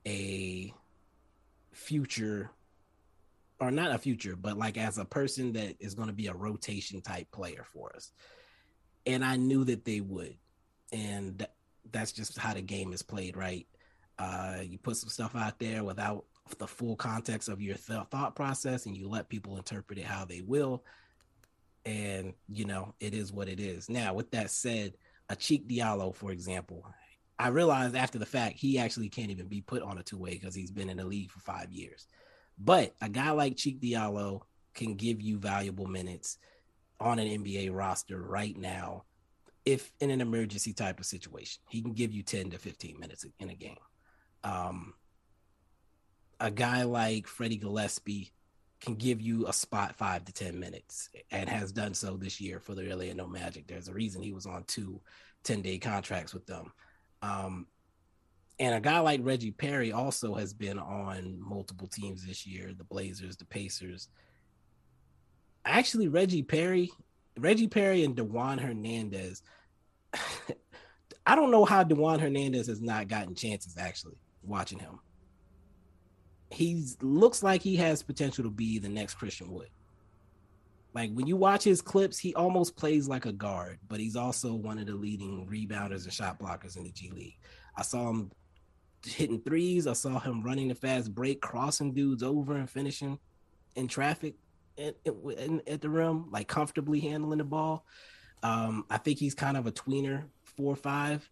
B: a future or not a future, but like as a person that is going to be a rotation type player for us. And I knew that they would. And that's just how the game is played, right? Uh, you put some stuff out there without the full context of your th- thought process and you let people interpret it how they will. And, you know, it is what it is. Now, with that said, a Cheick Diallo, for example, I realized after the fact he actually can't even be put on a two way because he's been in the league for five years. But a guy like Cheick Diallo can give you valuable minutes on an NBA roster right now if in an emergency type of situation. He can give you 10 to 15 minutes in a game. Um, a guy like Freddie Gillespie can give you a spot five to 10 minutes and has done so this year for the Orlando Magic. There's a reason he was on two 10 day contracts with them. Um, and a guy like Reggie Perry also has been on multiple teams this year the Blazers, the Pacers. Actually, Reggie Perry, Reggie Perry and Dewan Hernandez. I don't know how Dewan Hernandez has not gotten chances actually watching him. He looks like he has potential to be the next Christian Wood. Like when you watch his clips, he almost plays like a guard, but he's also one of the leading rebounders and shot blockers in the G League. I saw him hitting threes. I saw him running the fast break, crossing dudes over and finishing in traffic at, at, the rim, like comfortably handling the ball. Um, I think he's kind of a tweener, four or five,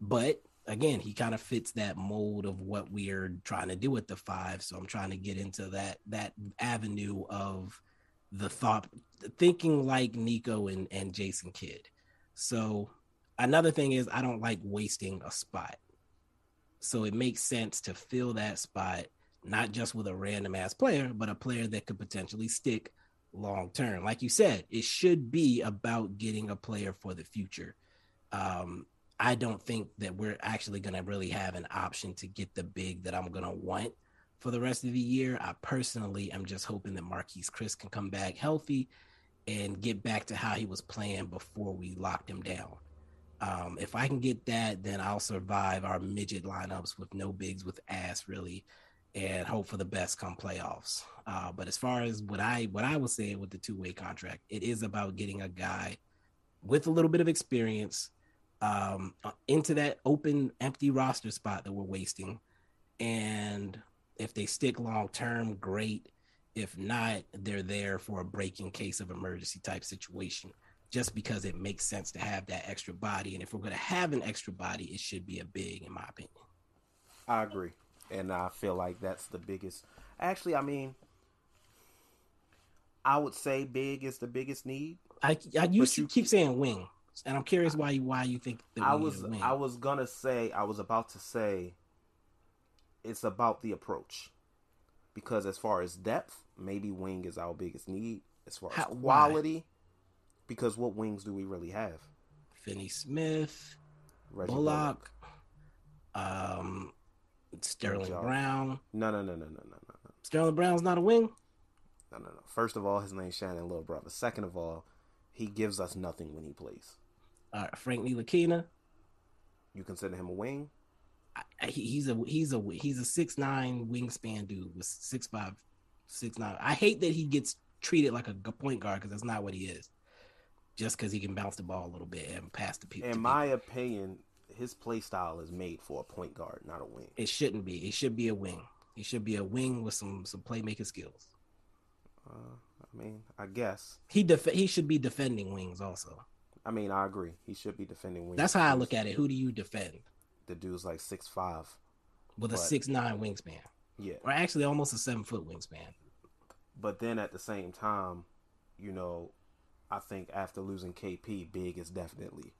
B: but again, he kind of fits that mold of what we're trying to do with the five. So I'm trying to get into that that avenue of the thought, thinking like Nico and and Jason Kidd. So another thing is I don't like wasting a spot. So it makes sense to fill that spot, not just with a random ass player, but a player that could potentially stick long term. Like you said, it should be about getting a player for the future. Um, I don't think that we're actually going to really have an option to get the big that I'm going to want for the rest of the year. I personally am just hoping that Marquese Chriss can come back healthy and get back to how he was playing before we locked him down. Um, if I can get that, then I'll survive our midget lineups with no bigs with ass really, and hope for the best come playoffs. Uh, but as far as what I what I was saying with the two way contract, it is about getting a guy with a little bit of experience um, uh, into that open empty roster spot that we're wasting, and if they stick long term, great. If not, they're there for a breaking case of emergency type situation just because it makes sense to have that extra body. And if we're going to have an extra body, it should be a big, in my opinion.
C: I agree. And I feel like that's the biggest. Actually, I mean, I would say big is the biggest need.
B: I, I used to keep saying wing. And I'm curious why you why you think
C: I was
B: wing.
C: I was gonna say I was about to say it's about the approach because as far as depth, maybe wing is our biggest need. As far as
B: How-
C: quality, because what wings do we really have?
B: Finney Smith,
C: Reggie
B: Bullock, um, Sterling. Brown.
C: No, no, no, no, no, no, no,
B: Sterling Brown's not a wing.
C: no, no, no. First of all, his name's Shannon Little Brother. Second of all, he gives us nothing when he plays.
B: Uh, Frank Ntilikina.
C: You consider him a wing?
B: I- I- he's a he's a he's a six nine wingspan dude with six five, six nine. I hate that he gets treated like a point guard because that's not what he is. Just because he can bounce the ball a little bit and pass the people.
C: In my opinion, his play style is made for a point guard, not a wing.
B: it shouldn't be. It should be a wing. He should be a wing with some some playmaking skills.
C: Uh, I mean, I guess.
B: He def- he should be defending wings also.
C: I mean, I agree. He should be defending wings.
B: That's how I look at it. Who do you defend
C: The dude's like six five.
B: with a six nine wingspan,
C: Yeah.
B: or actually almost a seven foot wingspan?
C: But then at the same time, you know, I think after losing KP, big is definitely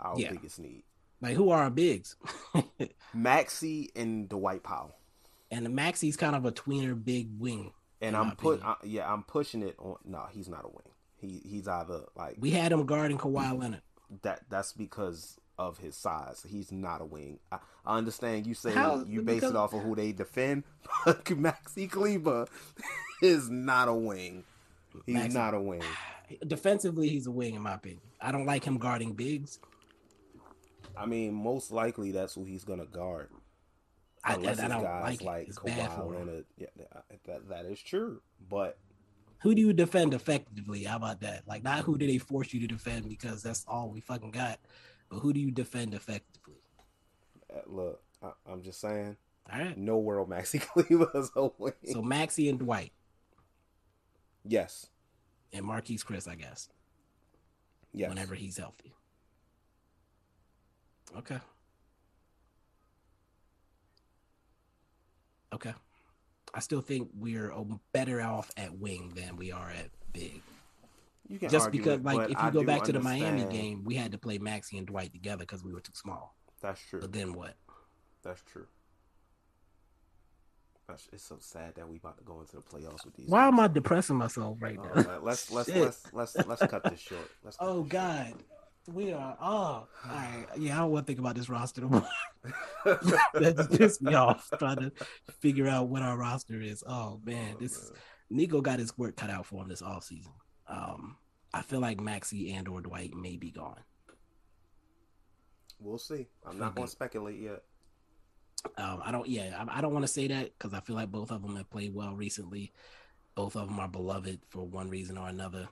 C: our
B: Yeah.
C: biggest need.
B: Like who are our bigs?
C: Maxi and Dwight Powell.
B: and the Maxi's kind of a tweener big wing.
C: And I'm put, uh, yeah, I'm pushing it on. No, he's not a wing. He he's either like
B: We had him guarding Kawhi Leonard.
C: that. That's because of his size. He's not a wing. I, I understand you say
B: How-
C: you base
B: because-
C: it off of who they defend, but Maxi Kleber is not a wing. He's not a wing.
B: Defensively, he's a wing in my opinion. I don't like him guarding bigs.
C: I mean, most likely that's who he's gonna guard.
B: I,
C: Unless
B: I, I don't
C: guys
B: like, it. It's
C: Kawhi. Leonard. Yeah, that that is true. But
B: Who do you defend effectively? How about that? Like, not who do they force you to defend because that's all we fucking got, but who do you defend effectively?
C: uh, look, I, I'm just saying,
B: All right.
C: no world Maxi Kleber is a wing.
B: So Maxi and Dwight
C: yes,
B: and Marquese Chriss, I guess,
C: yes.
B: whenever he's healthy. Okay. Okay. I still think we're better off at wing than we are at big.
C: you can
B: Just
C: argue
B: because,
C: it,
B: like,
C: but
B: if
C: I
B: you go
C: do
B: back to the Miami game, we had to play Maxi and Dwight together because we were too small.
C: that's true.
B: But then what?
C: That's true. That's, it's so sad that we about to go into the playoffs with these.
B: Why am I depressing myself right
C: Oh,
B: now?
C: let's let's
B: Shit.
C: let's let's let's cut this short. Let's
B: Oh
C: this
B: God, we are. Oh, all right. Yeah, I don't want to think about this roster. no more.
C: short.
B: that pissed me off trying to figure out what our roster is. Oh man,
C: Oh,
B: this
C: man.
B: Nico got his work cut out for him this offseason. Um, I feel like Maxi and or Dwight may be gone.
C: We'll see. I'm not going to speculate yet.
B: Um, I don't. Yeah, I, I don't want to say that because I feel like both of them have played well recently. Both of them are beloved for one reason or another.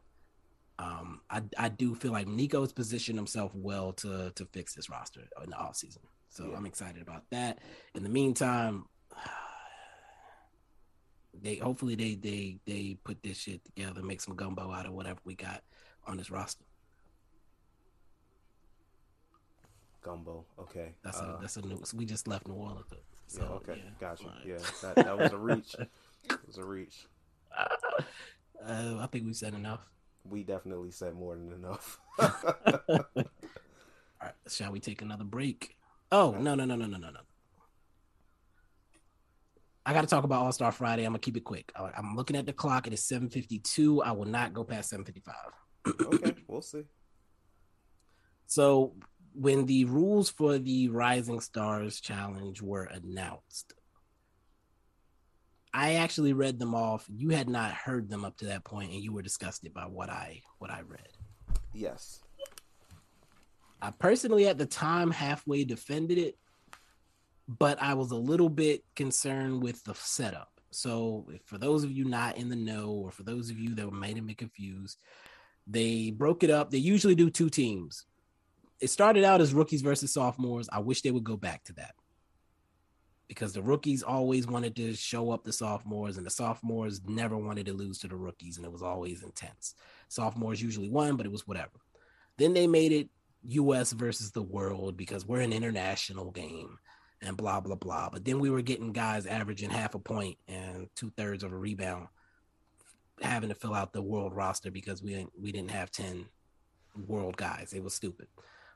B: Um, I I do feel like Nico's positioned himself well to to fix this roster in the offseason. So
C: Yeah.
B: I'm excited about that. In the meantime, they hopefully they they they put this shit together, make some gumbo out of whatever we got on this roster.
C: Gumbo. Okay.
B: That's
C: Uh,
B: a that's a new. We just left New Orleans. So,
C: yeah, okay. Gotcha.
B: All right.
C: Yeah. That, that was a reach. it was a reach.
B: Uh, I think we said enough.
C: We definitely said more than enough.
B: All right, shall we take another break? Oh no no no no no no no! I got to talk about All Star Friday. I'm gonna keep it quick. I'm looking at the clock. It is 7:52. I will not go past 7:55.
C: okay. We'll see.
B: So when the rules for the Rising Stars Challenge were announced, I actually read them off. You had not heard them up to that point, and you were disgusted by what I what I read.
C: Yes.
B: I personally at the time halfway defended it, but I was a little bit concerned with the setup. So, for those of you not in the know, or for those of you that might have been confused, they broke it up. They usually do two teams. It started out as rookies versus sophomores. I wish they would go back to that because the rookies always wanted to show up the sophomores, and the sophomores never wanted to lose to the rookies, and it was always intense. Sophomores usually won, but it was whatever. Then they made it US versus the world because we're an international game and blah blah blah. But then we were getting guys averaging half a point and two thirds of a rebound, having to fill out the world roster because we didn't we didn't have ten world guys. It was stupid.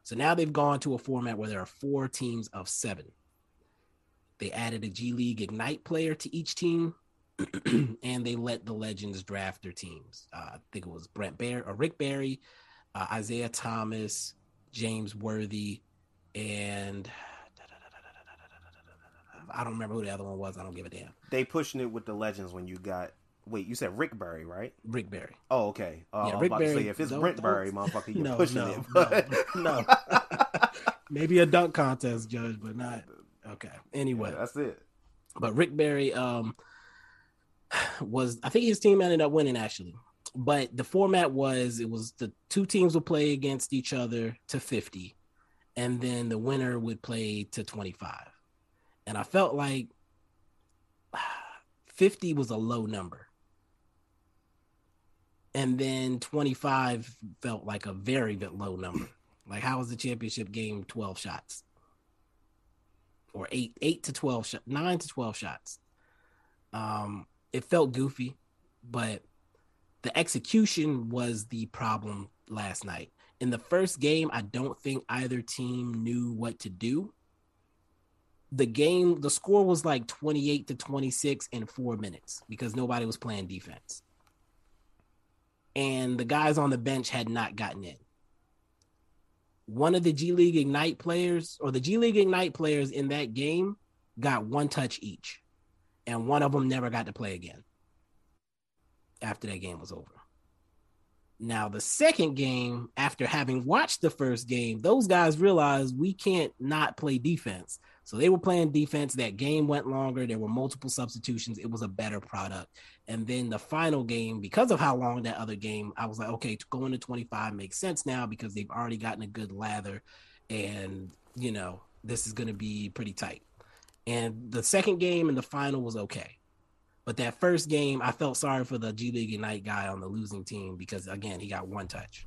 B: So now they've gone to a format where there are four teams of seven. They added a G League Ignite player to each team, and they let the legends draft their teams. Uh, I think it was Brent Bear or Rick Barry, uh, Isiah Thomas, James Worthy, and I don't remember who the other one was. I don't give a damn.
C: They pushing it with the legends when you got. Wait, you said Rick Barry, right?
B: Rick Barry.
C: Oh, okay. Uh,
B: Yeah,
C: I was
B: Rick
C: about to
B: Barry-
C: say if it's Brent Barry, motherfucker, you're
B: No,
C: pushing
B: no,
C: it.
B: no,
C: But
B: no. Maybe a dunk contest, Judge, but not okay. Anyway,
C: that's it.
B: but Rick Barry um was I think his team ended up winning actually. But the format was it was the two teams would play against each other to 50 and then the winner would play to 25. And I felt like 50 was a low number. And then 25 felt like a very, low number. Like how was the championship game 12 shots? Or 8 8 to 12 shots, 9 to 12 shots. Um it felt goofy, but the execution was the problem last night. In the first game, I don't think either team knew what to do. The game, the score was like 28 to 26 in four minutes because nobody was playing defense. And the guys on the bench had not gotten in. One of the G League Ignite players, or the G League Ignite players in that game, got one touch each. And one of them never got to play again after that game was over. Now, the second game, after having watched the first game, those guys realized we can't not play defense. So they were playing defense. That game went longer. There were multiple substitutions. It was a better product. And then the final game, because of how long that other game, I was like, okay, going to 25 makes sense now because they've already gotten a good lather. And, you know, this is going to be pretty tight. And the second game and the final was okay. But that first game, I felt sorry for the G League Ignite guy on the losing team because again, he got one touch.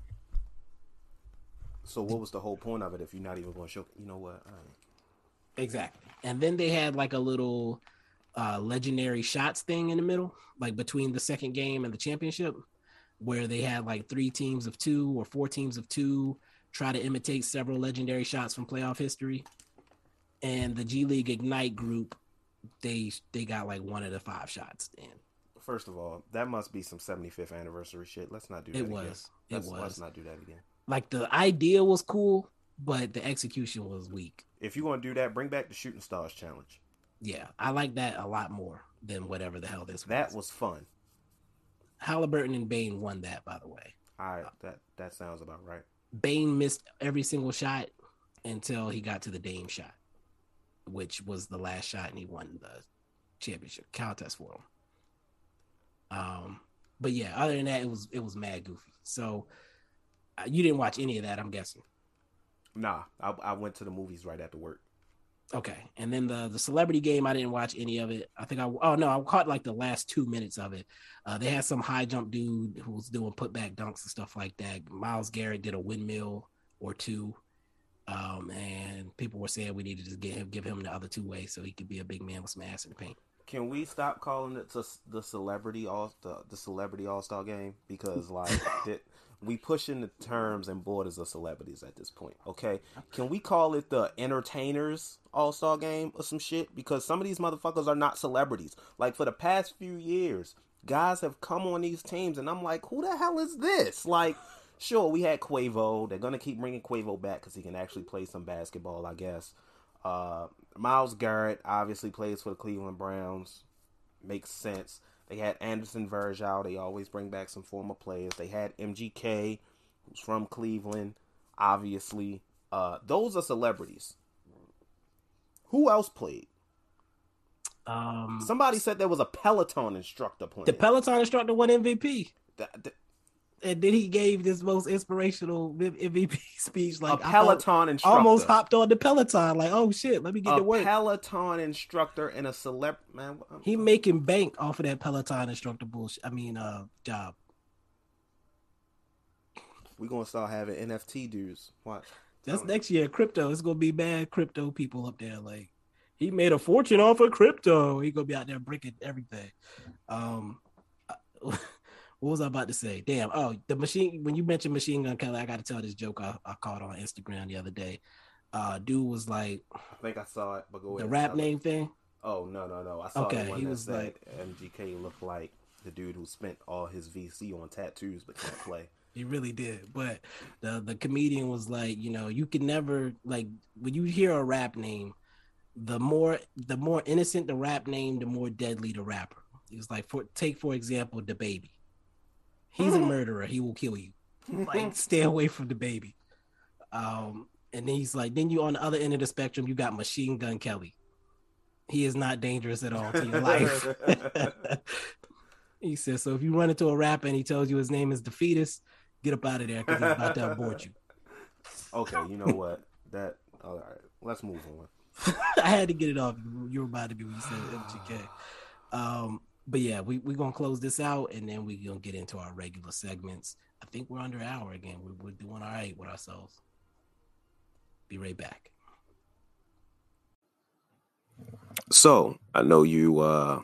C: So what was the whole point of it if you're not even going to show? You know what?
B: Exactly. And then they had like a little uh legendary shots thing in the middle, like between the second game and the championship, where they had like three teams of two or four teams of two try to imitate several legendary shots from playoff history. And the G League Ignite group, they they got like one of the five shots in.
C: First of all, that must be some 75th anniversary shit. Let's not do that.
B: It
C: again.
B: was. It
C: Let's,
B: was.
C: Let's not do that again.
B: Like the idea was cool, but the execution was weak.
C: If you want to do that, bring back the Shooting Stars challenge.
B: Yeah, I like that a lot more than whatever the hell this
C: That
B: was.
C: was fun.
B: Halliburton and Bane won that, by the way.
C: I that that sounds about right.
B: Bane missed every single shot until he got to the Dame shot, which was the last shot, and he won the championship contest for him. Um, but yeah, other than that, it was it was mad goofy. So uh, you didn't watch any of that, I'm guessing.
C: Nah, I, I went to the movies right after work.
B: Okay, and then the the celebrity game, I didn't watch any of it. I think I oh no, I caught like the last two minutes of it. Uh, they had some high jump dude who was doing putback dunks and stuff like that. Myles Garrett did a windmill or two, um, and people were saying we needed to just get him, give him the other two ways so he could be a big man with some ass in the paint.
C: Can we stop calling it the, the celebrity all the, the celebrity all star game because like that we pushing the terms and borders of celebrities at this point. Okay, can we call it the entertainers all star game or some shit? Because some of these motherfuckers are not celebrities. Like for the past few years, guys have come on these teams, and I'm like, who the hell is this? Like. Sure, we had Quavo. They're gonna keep bringing Quavo back because he can actually play some basketball, I guess. Uh, Myles Garrett obviously plays for the Cleveland Browns. Makes sense. They had Anderson Virgil. They always bring back some former players. They had MGK, who's from Cleveland, obviously. Uh, those are celebrities. Who else played?
B: Um,
C: Somebody said there was a Peloton instructor playing.
B: the Peloton instructor won MVP,
C: Th- th-
B: and then he gave this most inspirational MVP speech. Like
C: a Peloton instructor.
B: almost hopped on the Peloton. Like, oh shit, let me get
C: a
B: to work.
C: Peloton instructor and a celeb man.
B: he making bank off of that Peloton instructor bullshit. I mean, uh, job.
C: we gonna start having NFT dudes. Watch.
B: That's next year. Crypto. It's gonna be bad crypto people up there. Like he made a fortune off of crypto. He gonna be out there breaking everything. Um, what was I about to say? Damn. Oh, the machine. When you mentioned Machine Gun Kelly, I got to tell this joke I, I caught on Instagram the other day. Uh, dude was like,
C: I think I saw it, but go
B: the rap
C: tell it.
B: name thing.
C: Oh no no no! I saw
B: Okay,
C: one
B: he
C: that
B: was
C: said
B: like-
C: MGK looked like the dude who spent all his VC on tattoos but can't play.
B: He really did. But the the comedian was like, you know, you can never like when you hear a rap name, the more the more innocent the rap name, the more deadly the rapper. He was like, for take for example, DaBaby. He's a murderer. He will kill you. Like, stay away from DaBaby. Um, and then he's like, then you on the other end of the spectrum, you got Machine Gun Kelly. He is not dangerous at all to your life. he says, so if you run into a rapper and he tells you his name is the fetus, get up out of there because he's about to abort you.
C: Okay, you know what? That all right. Let's move on.
B: I had to get it off. You were about to be when you said MGK. Um, but yeah, we we're gonna close this out and then we're gonna get into our regular segments. I think we're under an hour again. We're, we're doing all right with ourselves. Be right back.
C: So I know you uh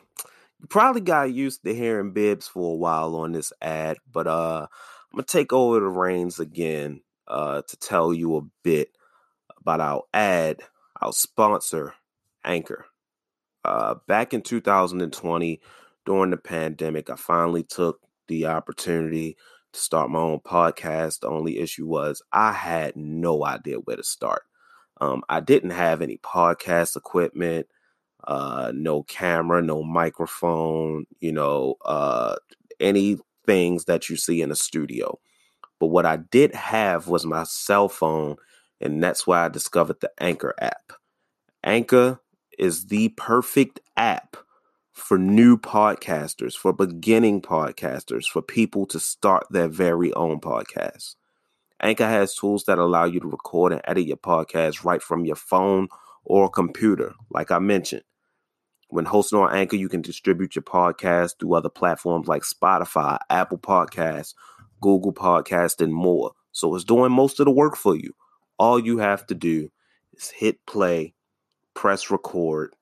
C: you probably got used to hearing Bibbs for a while on this ad, but uh I'm gonna take over the reins again uh to tell you a bit about our ad, our sponsor, Anchor. Uh back in 2020, during the pandemic, I finally took the opportunity to start my own podcast. The only issue was I had no idea where to start. Um, I didn't have any podcast equipment uh no camera no microphone you know uh any things that you see in a studio but what i did have was my cell phone and that's why i discovered the anchor app anchor is the perfect app for new podcasters for beginning podcasters for people to start their very own podcast anchor has tools that allow you to record and edit your podcast right from your phone or computer like i mentioned when hosting on Anchor, you can distribute your podcast through other platforms like Spotify, Apple Podcasts, Google Podcasts, and more. So it's doing most of the work for you. All you have to do is hit play, press record,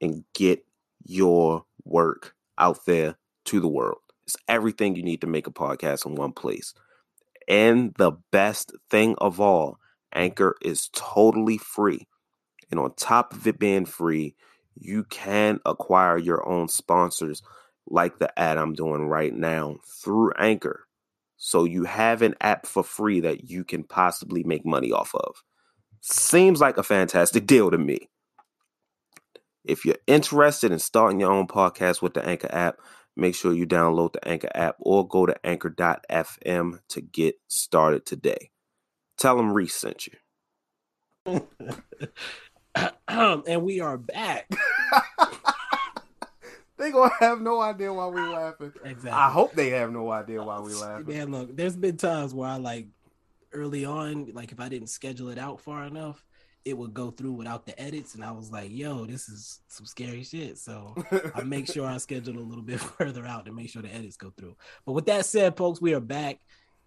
C: and get your work out there to the world. It's everything you need to make a podcast in one place. And the best thing of all, Anchor is totally free. And on top of it being free, you can acquire your own sponsors like the ad I'm doing right now through Anchor. So you have an app for free that you can possibly make money off of. Seems like a fantastic deal to me. If you're interested in starting your own podcast with the Anchor app, make sure you download the Anchor app or go to anchor.fm to get started today. Tell them Reese sent you.
B: and we are back.
C: They gonna have no idea why we laughing.
B: Exactly.
C: I hope they have no idea why we laughing.
B: Man, look, there's been times where I like early on, like if I didn't schedule it out far enough, it would go through without the edits, and I was like, "Yo, this is some scary shit." So I make sure I schedule a little bit further out to make sure the edits go through. But with that said, folks, we are back,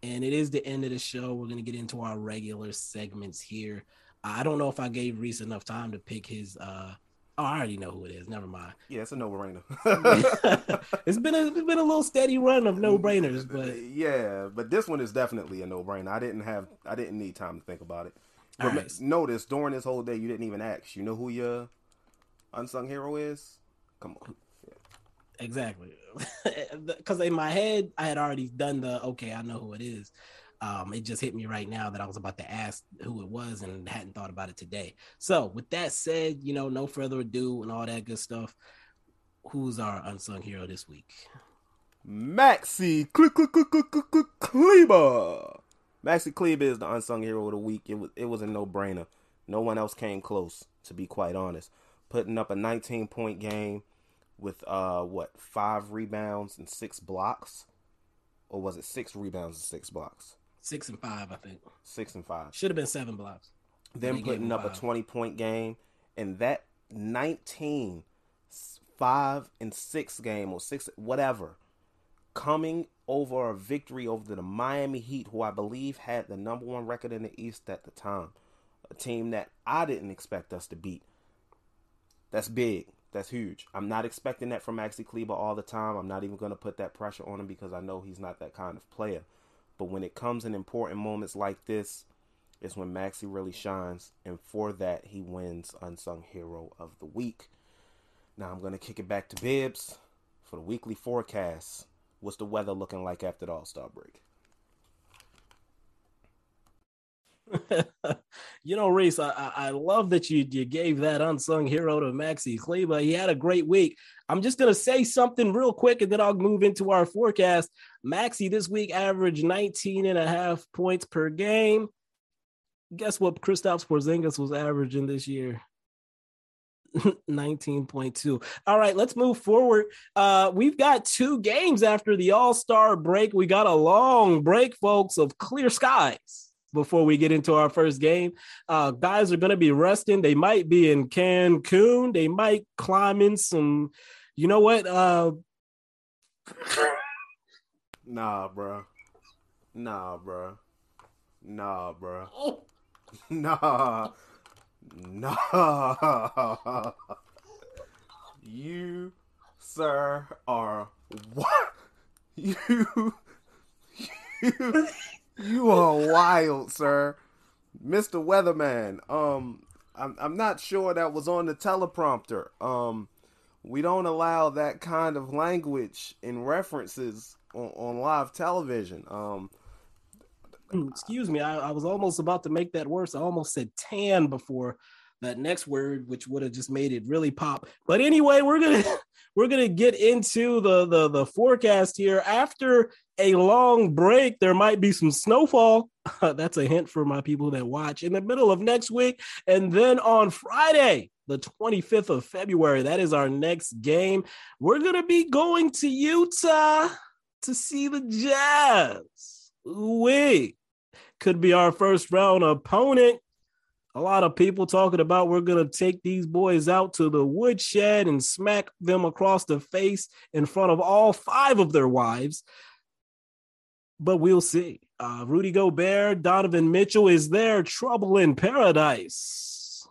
B: and it is the end of the show. We're gonna get into our regular segments here. I don't know if I gave Reese enough time to pick his. uh Oh, I already know who it is. Never mind.
C: Yeah, it's a no-brainer.
B: it's been a it's been a little steady run of no brainers, but
C: yeah, but this one is definitely a no-brainer. I didn't have, I didn't need time to think about it.
B: All
C: But
B: right.
C: notice during this whole day, you didn't even ask. You know who your unsung hero is? Come on.
B: Exactly. Because in my head, I had already done the okay, I know who it is. Um, it just hit me right now that I was about to ask who it was and hadn't thought about it today. So, with that said, you know, no further ado and all that good stuff. Who's our unsung hero this week?
C: Maxi Kleber. Maxi Kleber is the unsung hero of the week. It was it was a no brainer. No one else came close, to be quite honest. Putting up a 19 point game with uh what five rebounds and six blocks, or was it six rebounds and six blocks?
B: Six and five, I think.
C: Six and five.
B: Should have been seven blocks. Gave
C: putting up a 20 point game, and that 19, s- five and six game or six, whatever, coming over a victory over the Miami Heat, who I believe had the number one record in the East at the time. A team that I didn't expect us to beat. That's big. That's huge. I'm not expecting that from Maxi Kleber all the time. I'm not even going to put that pressure on him because I know he's not that kind of player. But when it comes in important moments like this, it's when Maxi really shines. And for that, he wins Unsung Hero of the Week. Now I'm going to kick it back to Bibbs for the weekly forecast. What's the weather looking like after the All Star break?
B: you know, Reese, I, I love that you you gave that unsung hero to Maxi Kleber. He had a great week. I'm just gonna say something real quick and then I'll move into our forecast. Maxi this week averaged 19 and a half points per game. Guess what Kristaps Porzingis was averaging this year? 19.2. All right, let's move forward. Uh, we've got two games after the All Star break. We got a long break, folks, of clear skies before we get into our first game. Uh, guys are going to be resting. They might be in Cancun. They might climb in some, you know what? Uh,
C: nah, bro. Nah, bro. Nah, bro. Nah. Nah. You, sir, are what? You. You. You are wild, sir. Mr. Weatherman. Um, I'm I'm not sure that was on the teleprompter. Um, we don't allow that kind of language in references on, on live television. Um,
B: excuse me, I, I was almost about to make that worse. I almost said tan before that next word, which would have just made it really pop. But anyway, we're gonna we're gonna get into the the the forecast here. After a long break, there might be some snowfall. That's a hint for my people that watch in the middle of next week, and then on Friday. The 25th of February. That is our next game. We're going to be going to Utah to see the Jazz. We could be our first round opponent a lot of people talking about we're going to take these boys out to the woodshed and smack them across the face in front of all five of their wives. But we'll see. Uh, Rudy Gobert, Donovan Mitchell is there, trouble in paradise.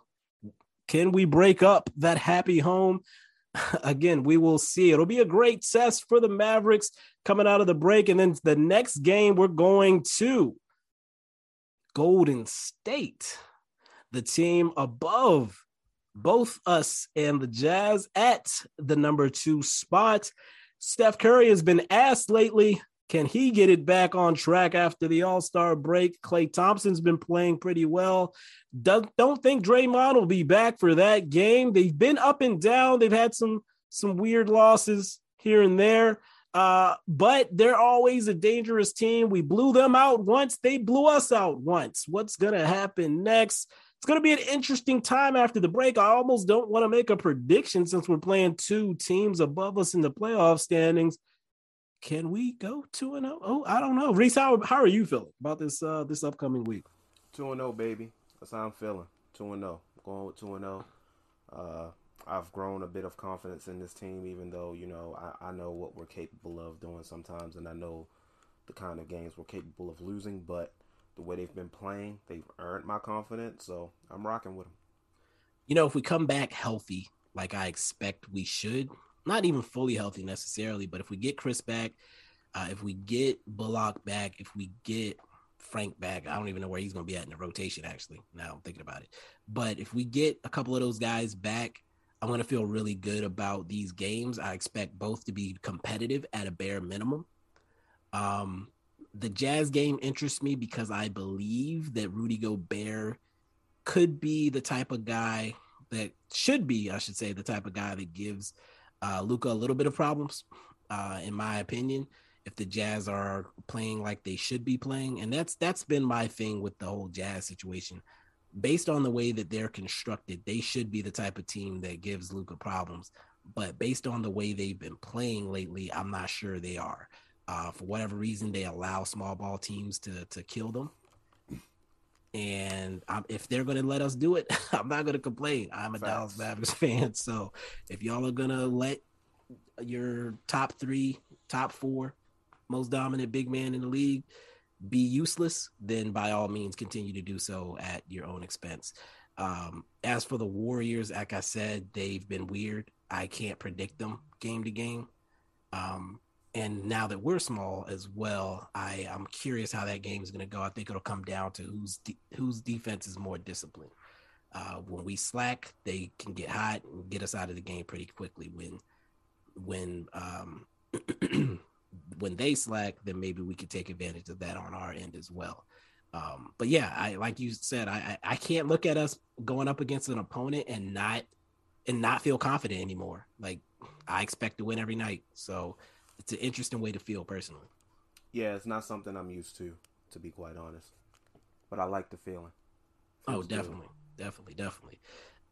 B: Can we break up that happy home? Again, we will see. It'll be a great test for the Mavericks coming out of the break. And then the next game, we're going to Golden State the team above both us and the Jazz at the number two spot. Steph Curry has been asked lately, can he get it back on track after the All Star break? Klay Thompson's been playing pretty well. Don't, don't think Draymond will be back for that game. They've been up and down. They've had some some weird losses here and there. Uh, but they're always a dangerous team. We blew them out once. They blew us out once. What's gonna happen next? it's going to be an interesting time after the break. I almost don't want to make a prediction since we're playing two teams above us in the playoff standings. Can we go two and zero? Oh? I don't know. Reese, how how are you feeling about this uh this upcoming week?
C: Two and zero, baby. That's how I'm feeling. Two and zero. Going with two and zero. Uh, I've grown a bit of confidence in this team, even though you know I, I know what we're capable of doing sometimes, and I know the kind of games we're capable of losing, but the way they've been playing, they've earned my confidence. So I'm rocking with them.
B: You know, if we come back healthy, like I expect we should, not even fully healthy necessarily, but if we get Chriss back, uh, if we get Bullock back, if we get Frank back, I don't even know where he's going to be at in the rotation, actually. Now I'm thinking about it. But if we get a couple of those guys back, I'm going to feel really good about these games. I expect both to be competitive at a bare minimum. Um, the Jazz game interests me because I believe that Rudy Gobert could be the type of guy that should be, I should say, the type of guy that gives uh, Luka a little bit of problems, uh, in my opinion. If the Jazz are playing like they should be playing, and that's that's been my thing with the whole Jazz situation. Based on the way that they're constructed, they should be the type of team that gives Luka problems. But based on the way they've been playing lately, I'm not sure they are. Uh, for whatever reason, they allow small ball teams to to kill them. And um, if they're going to let us do it, I'm not going to complain. I'm a Facts. Dallas Mavericks fan, so if y'all are going to let your top three, top four, most dominant big man in the league be useless, then by all means continue to do so at your own expense. Um, as for the Warriors, like I said, they've been weird. I can't predict them game to game. Um, and now that we're small as well, I I'm curious how that game is going to go. I think it'll come down to who's de- whose defense is more disciplined. Uh, when we slack, they can get hot and get us out of the game pretty quickly. When when um, when they slack, then maybe we could take advantage of that on our end as well. Um, but yeah, I like you said, I, I I can't look at us going up against an opponent and not and not feel confident anymore. Like I expect to win every night, so it's an interesting way to feel personally.
C: Yeah, it's not something I'm used to, to be quite honest. But I like the feeling.
B: oh,
C: Feels good.
B: definitely, definitely, definitely.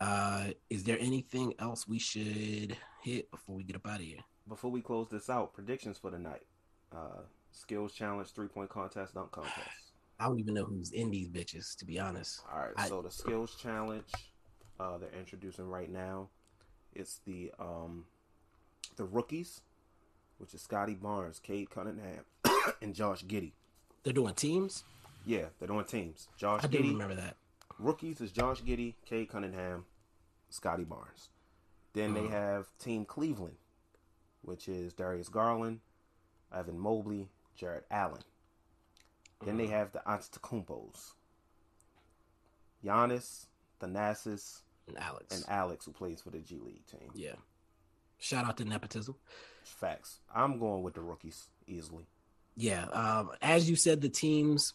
B: Uh, is there anything else we should hit before we get up out of here?
C: Before we close this out, predictions for the night. Uh, skills challenge, three point contest, dunk contest.
B: I don't even know who's in these bitches, to be honest.
C: All right,
B: I-
C: so the skills challenge uh, they're introducing right now, it's the um, the rookies, which is Scottie Barnes, Cade Cunningham, and Josh Giddey.
B: They're doing teams.
C: Yeah, they're doing teams. Josh
B: I do
C: Giddey.
B: remember that.
C: Rookies is Josh Giddey, Cade Cunningham, Scottie Barnes. Then they
B: Mhm.
C: have Team Cleveland, which is Darius Garland, Evan Mobley, Jarrett Allen. Then they have the Antetokounmpos, Giannis, Thanasis,
B: And Alex.
C: and Alex, who plays for the G League team.
B: yeah. Shout out to nepotism.
C: Facts. I'm going with the rookies easily.
B: Yeah. Um, as you said, the teams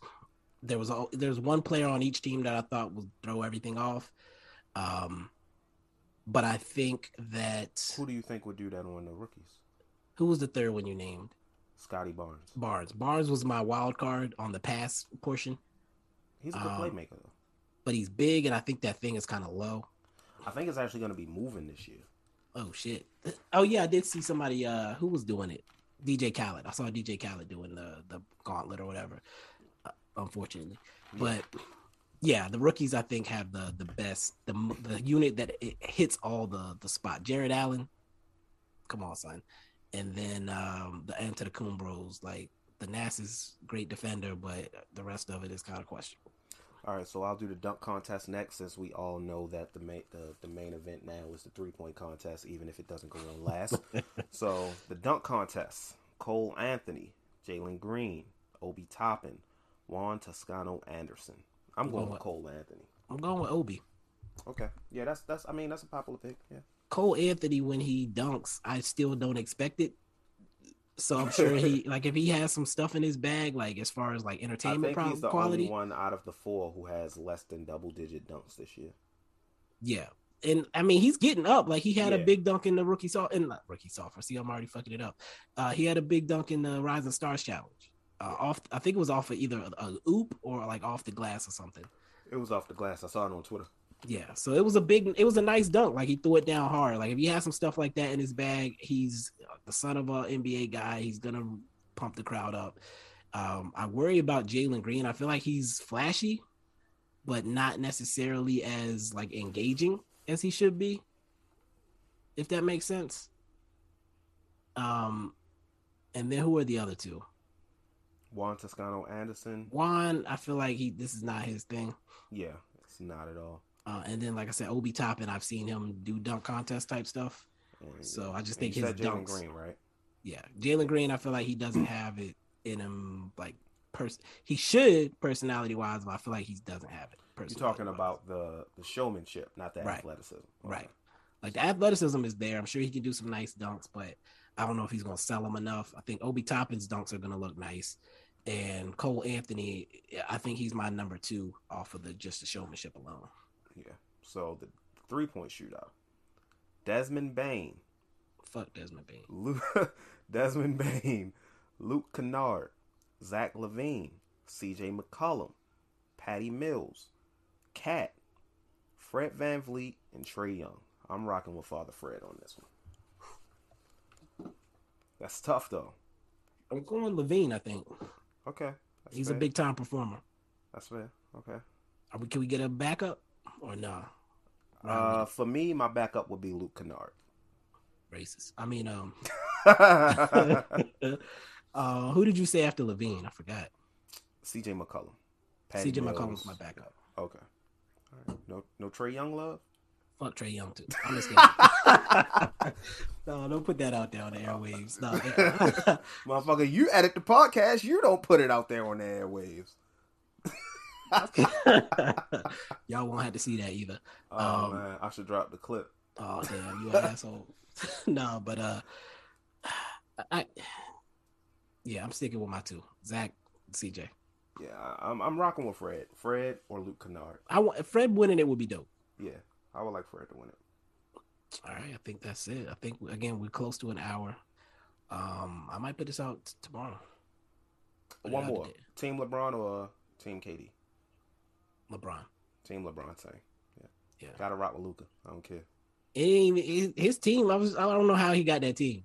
B: there was all there's one player on each team that I thought would throw everything off. Um, but I think that
C: Who do you think would do that on the rookies?
B: who was the third one you named?
C: Scottie Barnes.
B: Barnes. Barnes was my wild card on the pass portion,
C: He's a good
B: Um,
C: playmaker. though.
B: but he's big, and I think that thing is kind of low.
C: I think it's actually going to be moving this year.
B: Oh shit! Oh yeah, I did see somebody uh who was doing it. DJ Khaled. I saw DJ Khaled doing the the gauntlet or whatever. Uh, unfortunately, but yeah, the rookies I think have the the best the the unit that it hits all the the spot. Jarrett Allen, come on, son, and then um the Antetokounmpos like the Nass is great defender, but the rest of it is kind of questionable.
C: All right, so I'll do the dunk contest next, since we all know that the main the, the main event now is the three point contest, even if it doesn't go on last. so the dunk contest: Cole Anthony, Jalen Green, Obi Toppin, Juan Toscano Anderson. I'm going with Cole Anthony.
B: I'm going with Obi.
C: Okay, yeah, that's that's. I mean, that's a popular pick. Yeah,
B: Cole Anthony when he dunks, I still don't expect it. So I'm sure he like if he has some stuff in his bag, like as far as like
C: I
B: entertainment
C: think
B: pro-
C: he's the
B: quality.
C: only one out of the four who has less than double digit dunks this year.
B: Yeah. And I mean he's getting up. Like he had a big dunk in the rookie soft and not rookie software. See, I'm already fucking it up. Uh he had a big dunk in the Rising Stars challenge. Uh off I think it was off of either a, a oop or like off the glass or something.
C: It was off the glass. I saw it on Twitter.
B: Yeah, so it was a big, it was a nice dunk. Like he threw it down hard. Like if he has some stuff like that in his bag, he's the son of a NBA guy. He's gonna pump the crowd up. Um, I worry about Jalen Green. I feel like he's flashy, but not necessarily as like engaging as he should be. If that makes sense. Um, and then who are the other two?
C: Juan Toscano Anderson.
B: Juan, I feel like he this is not his thing.
C: Yeah, it's not at all.
B: Uh, and then, like I said, Obi Toppin, I've seen him do dunk contest type stuff.
C: And,
B: So I just think his
C: Jalen. Green, right?
B: Yeah, Jalen Green, I feel like he doesn't have it in him. Like, pers- he should personality wise, but I feel like he doesn't have it.
C: You're talking about the the showmanship, not the
B: Right.
C: athleticism. Okay.
B: right? Like the athleticism is there. I'm sure he can do some nice dunks, but I don't know if he's gonna sell them enough. I think Obi Toppin's dunks are gonna look nice, and Cole Anthony, I think he's my number two off of the just the showmanship alone.
C: Yeah. So the three point shootout. Desmond Bane,
B: Fuck Desmond Bane.
C: Luke, Desmond Bane, Luke Kennard, Zach LaVine, C.J. McCollum, Patty Mills, KAT, Fred VanVleet, and Trae Young. I'm rocking with Father Fred on this one. That's tough though.
B: I'm going LaVine. I think
C: Okay.
B: He's
C: fair.
B: a big time performer.
C: That's fair. Okay.
B: Are we, can we get a backup or no?
C: Uh, for me, my backup would be Luke Kennard.
B: racist. I mean, um, uh, who did you say after LaVine? I forgot. C.J.
C: McCollum. Patty
B: CJ
C: Mills.
B: McCollum's my backup.
C: Okay. All right. No, no Trae Young love.
B: Fuck Trae Young too. I'm just kidding. no, don't put that out there on the airwaves. No,
C: motherfucker, you edit the podcast. You don't put it out there on the airwaves.
B: Y'all won't have to see that either.
C: Oh um, man, I should drop the clip.
B: Oh damn, you an asshole. no, but uh, I, yeah, I'm sticking with my two, Zach, CJ.
C: Yeah, I'm I'm rocking with Fred, Fred or Luke Kennard.
B: I want Fred winning it would be dope.
C: Yeah, I would like Fred to win it.
B: All right, I think that's it. I think again we're close to an hour. Um, I might put this out tomorrow.
C: One more. Team LeBron or Team KD?
B: LeBron.
C: Team LeBron thing. Yeah. Yeah. Gotta rock with Luka. I don't care.
B: It his team. I was. I don't know how he got that team.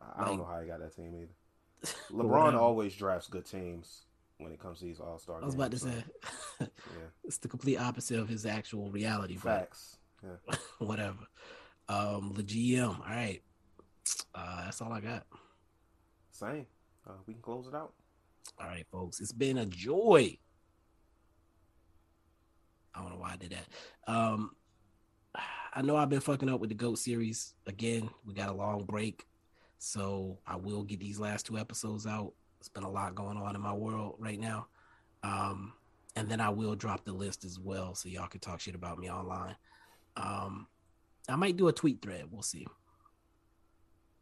C: I don't like, know how he got that team either. LeBron always drafts good teams when it comes to these All Star.
B: I was about to so. say. yeah. It's the complete opposite of his actual reality.
C: Facts. Yeah.
B: whatever. Um, the GM. All right. Uh, that's all I got.
C: Same. Uh, we can close it out.
B: All right, folks. It's been a joy. I don't know why I did that. Um, I know I've been fucking up with the GOAT series again. We got a long break, so I will get these last two episodes out. It's been a lot going on in my world right now. Um, and then I will drop the list as well, so y'all can talk shit about me online. Um, I might do a tweet thread. We'll see.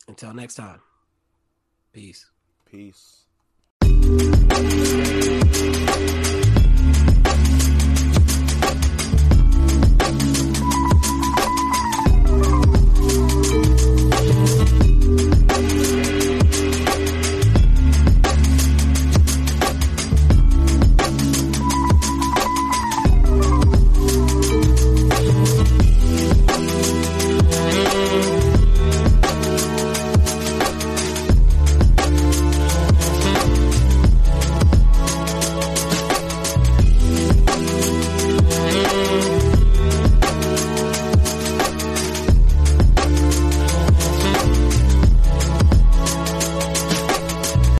B: Until next time. Peace.
C: Peace.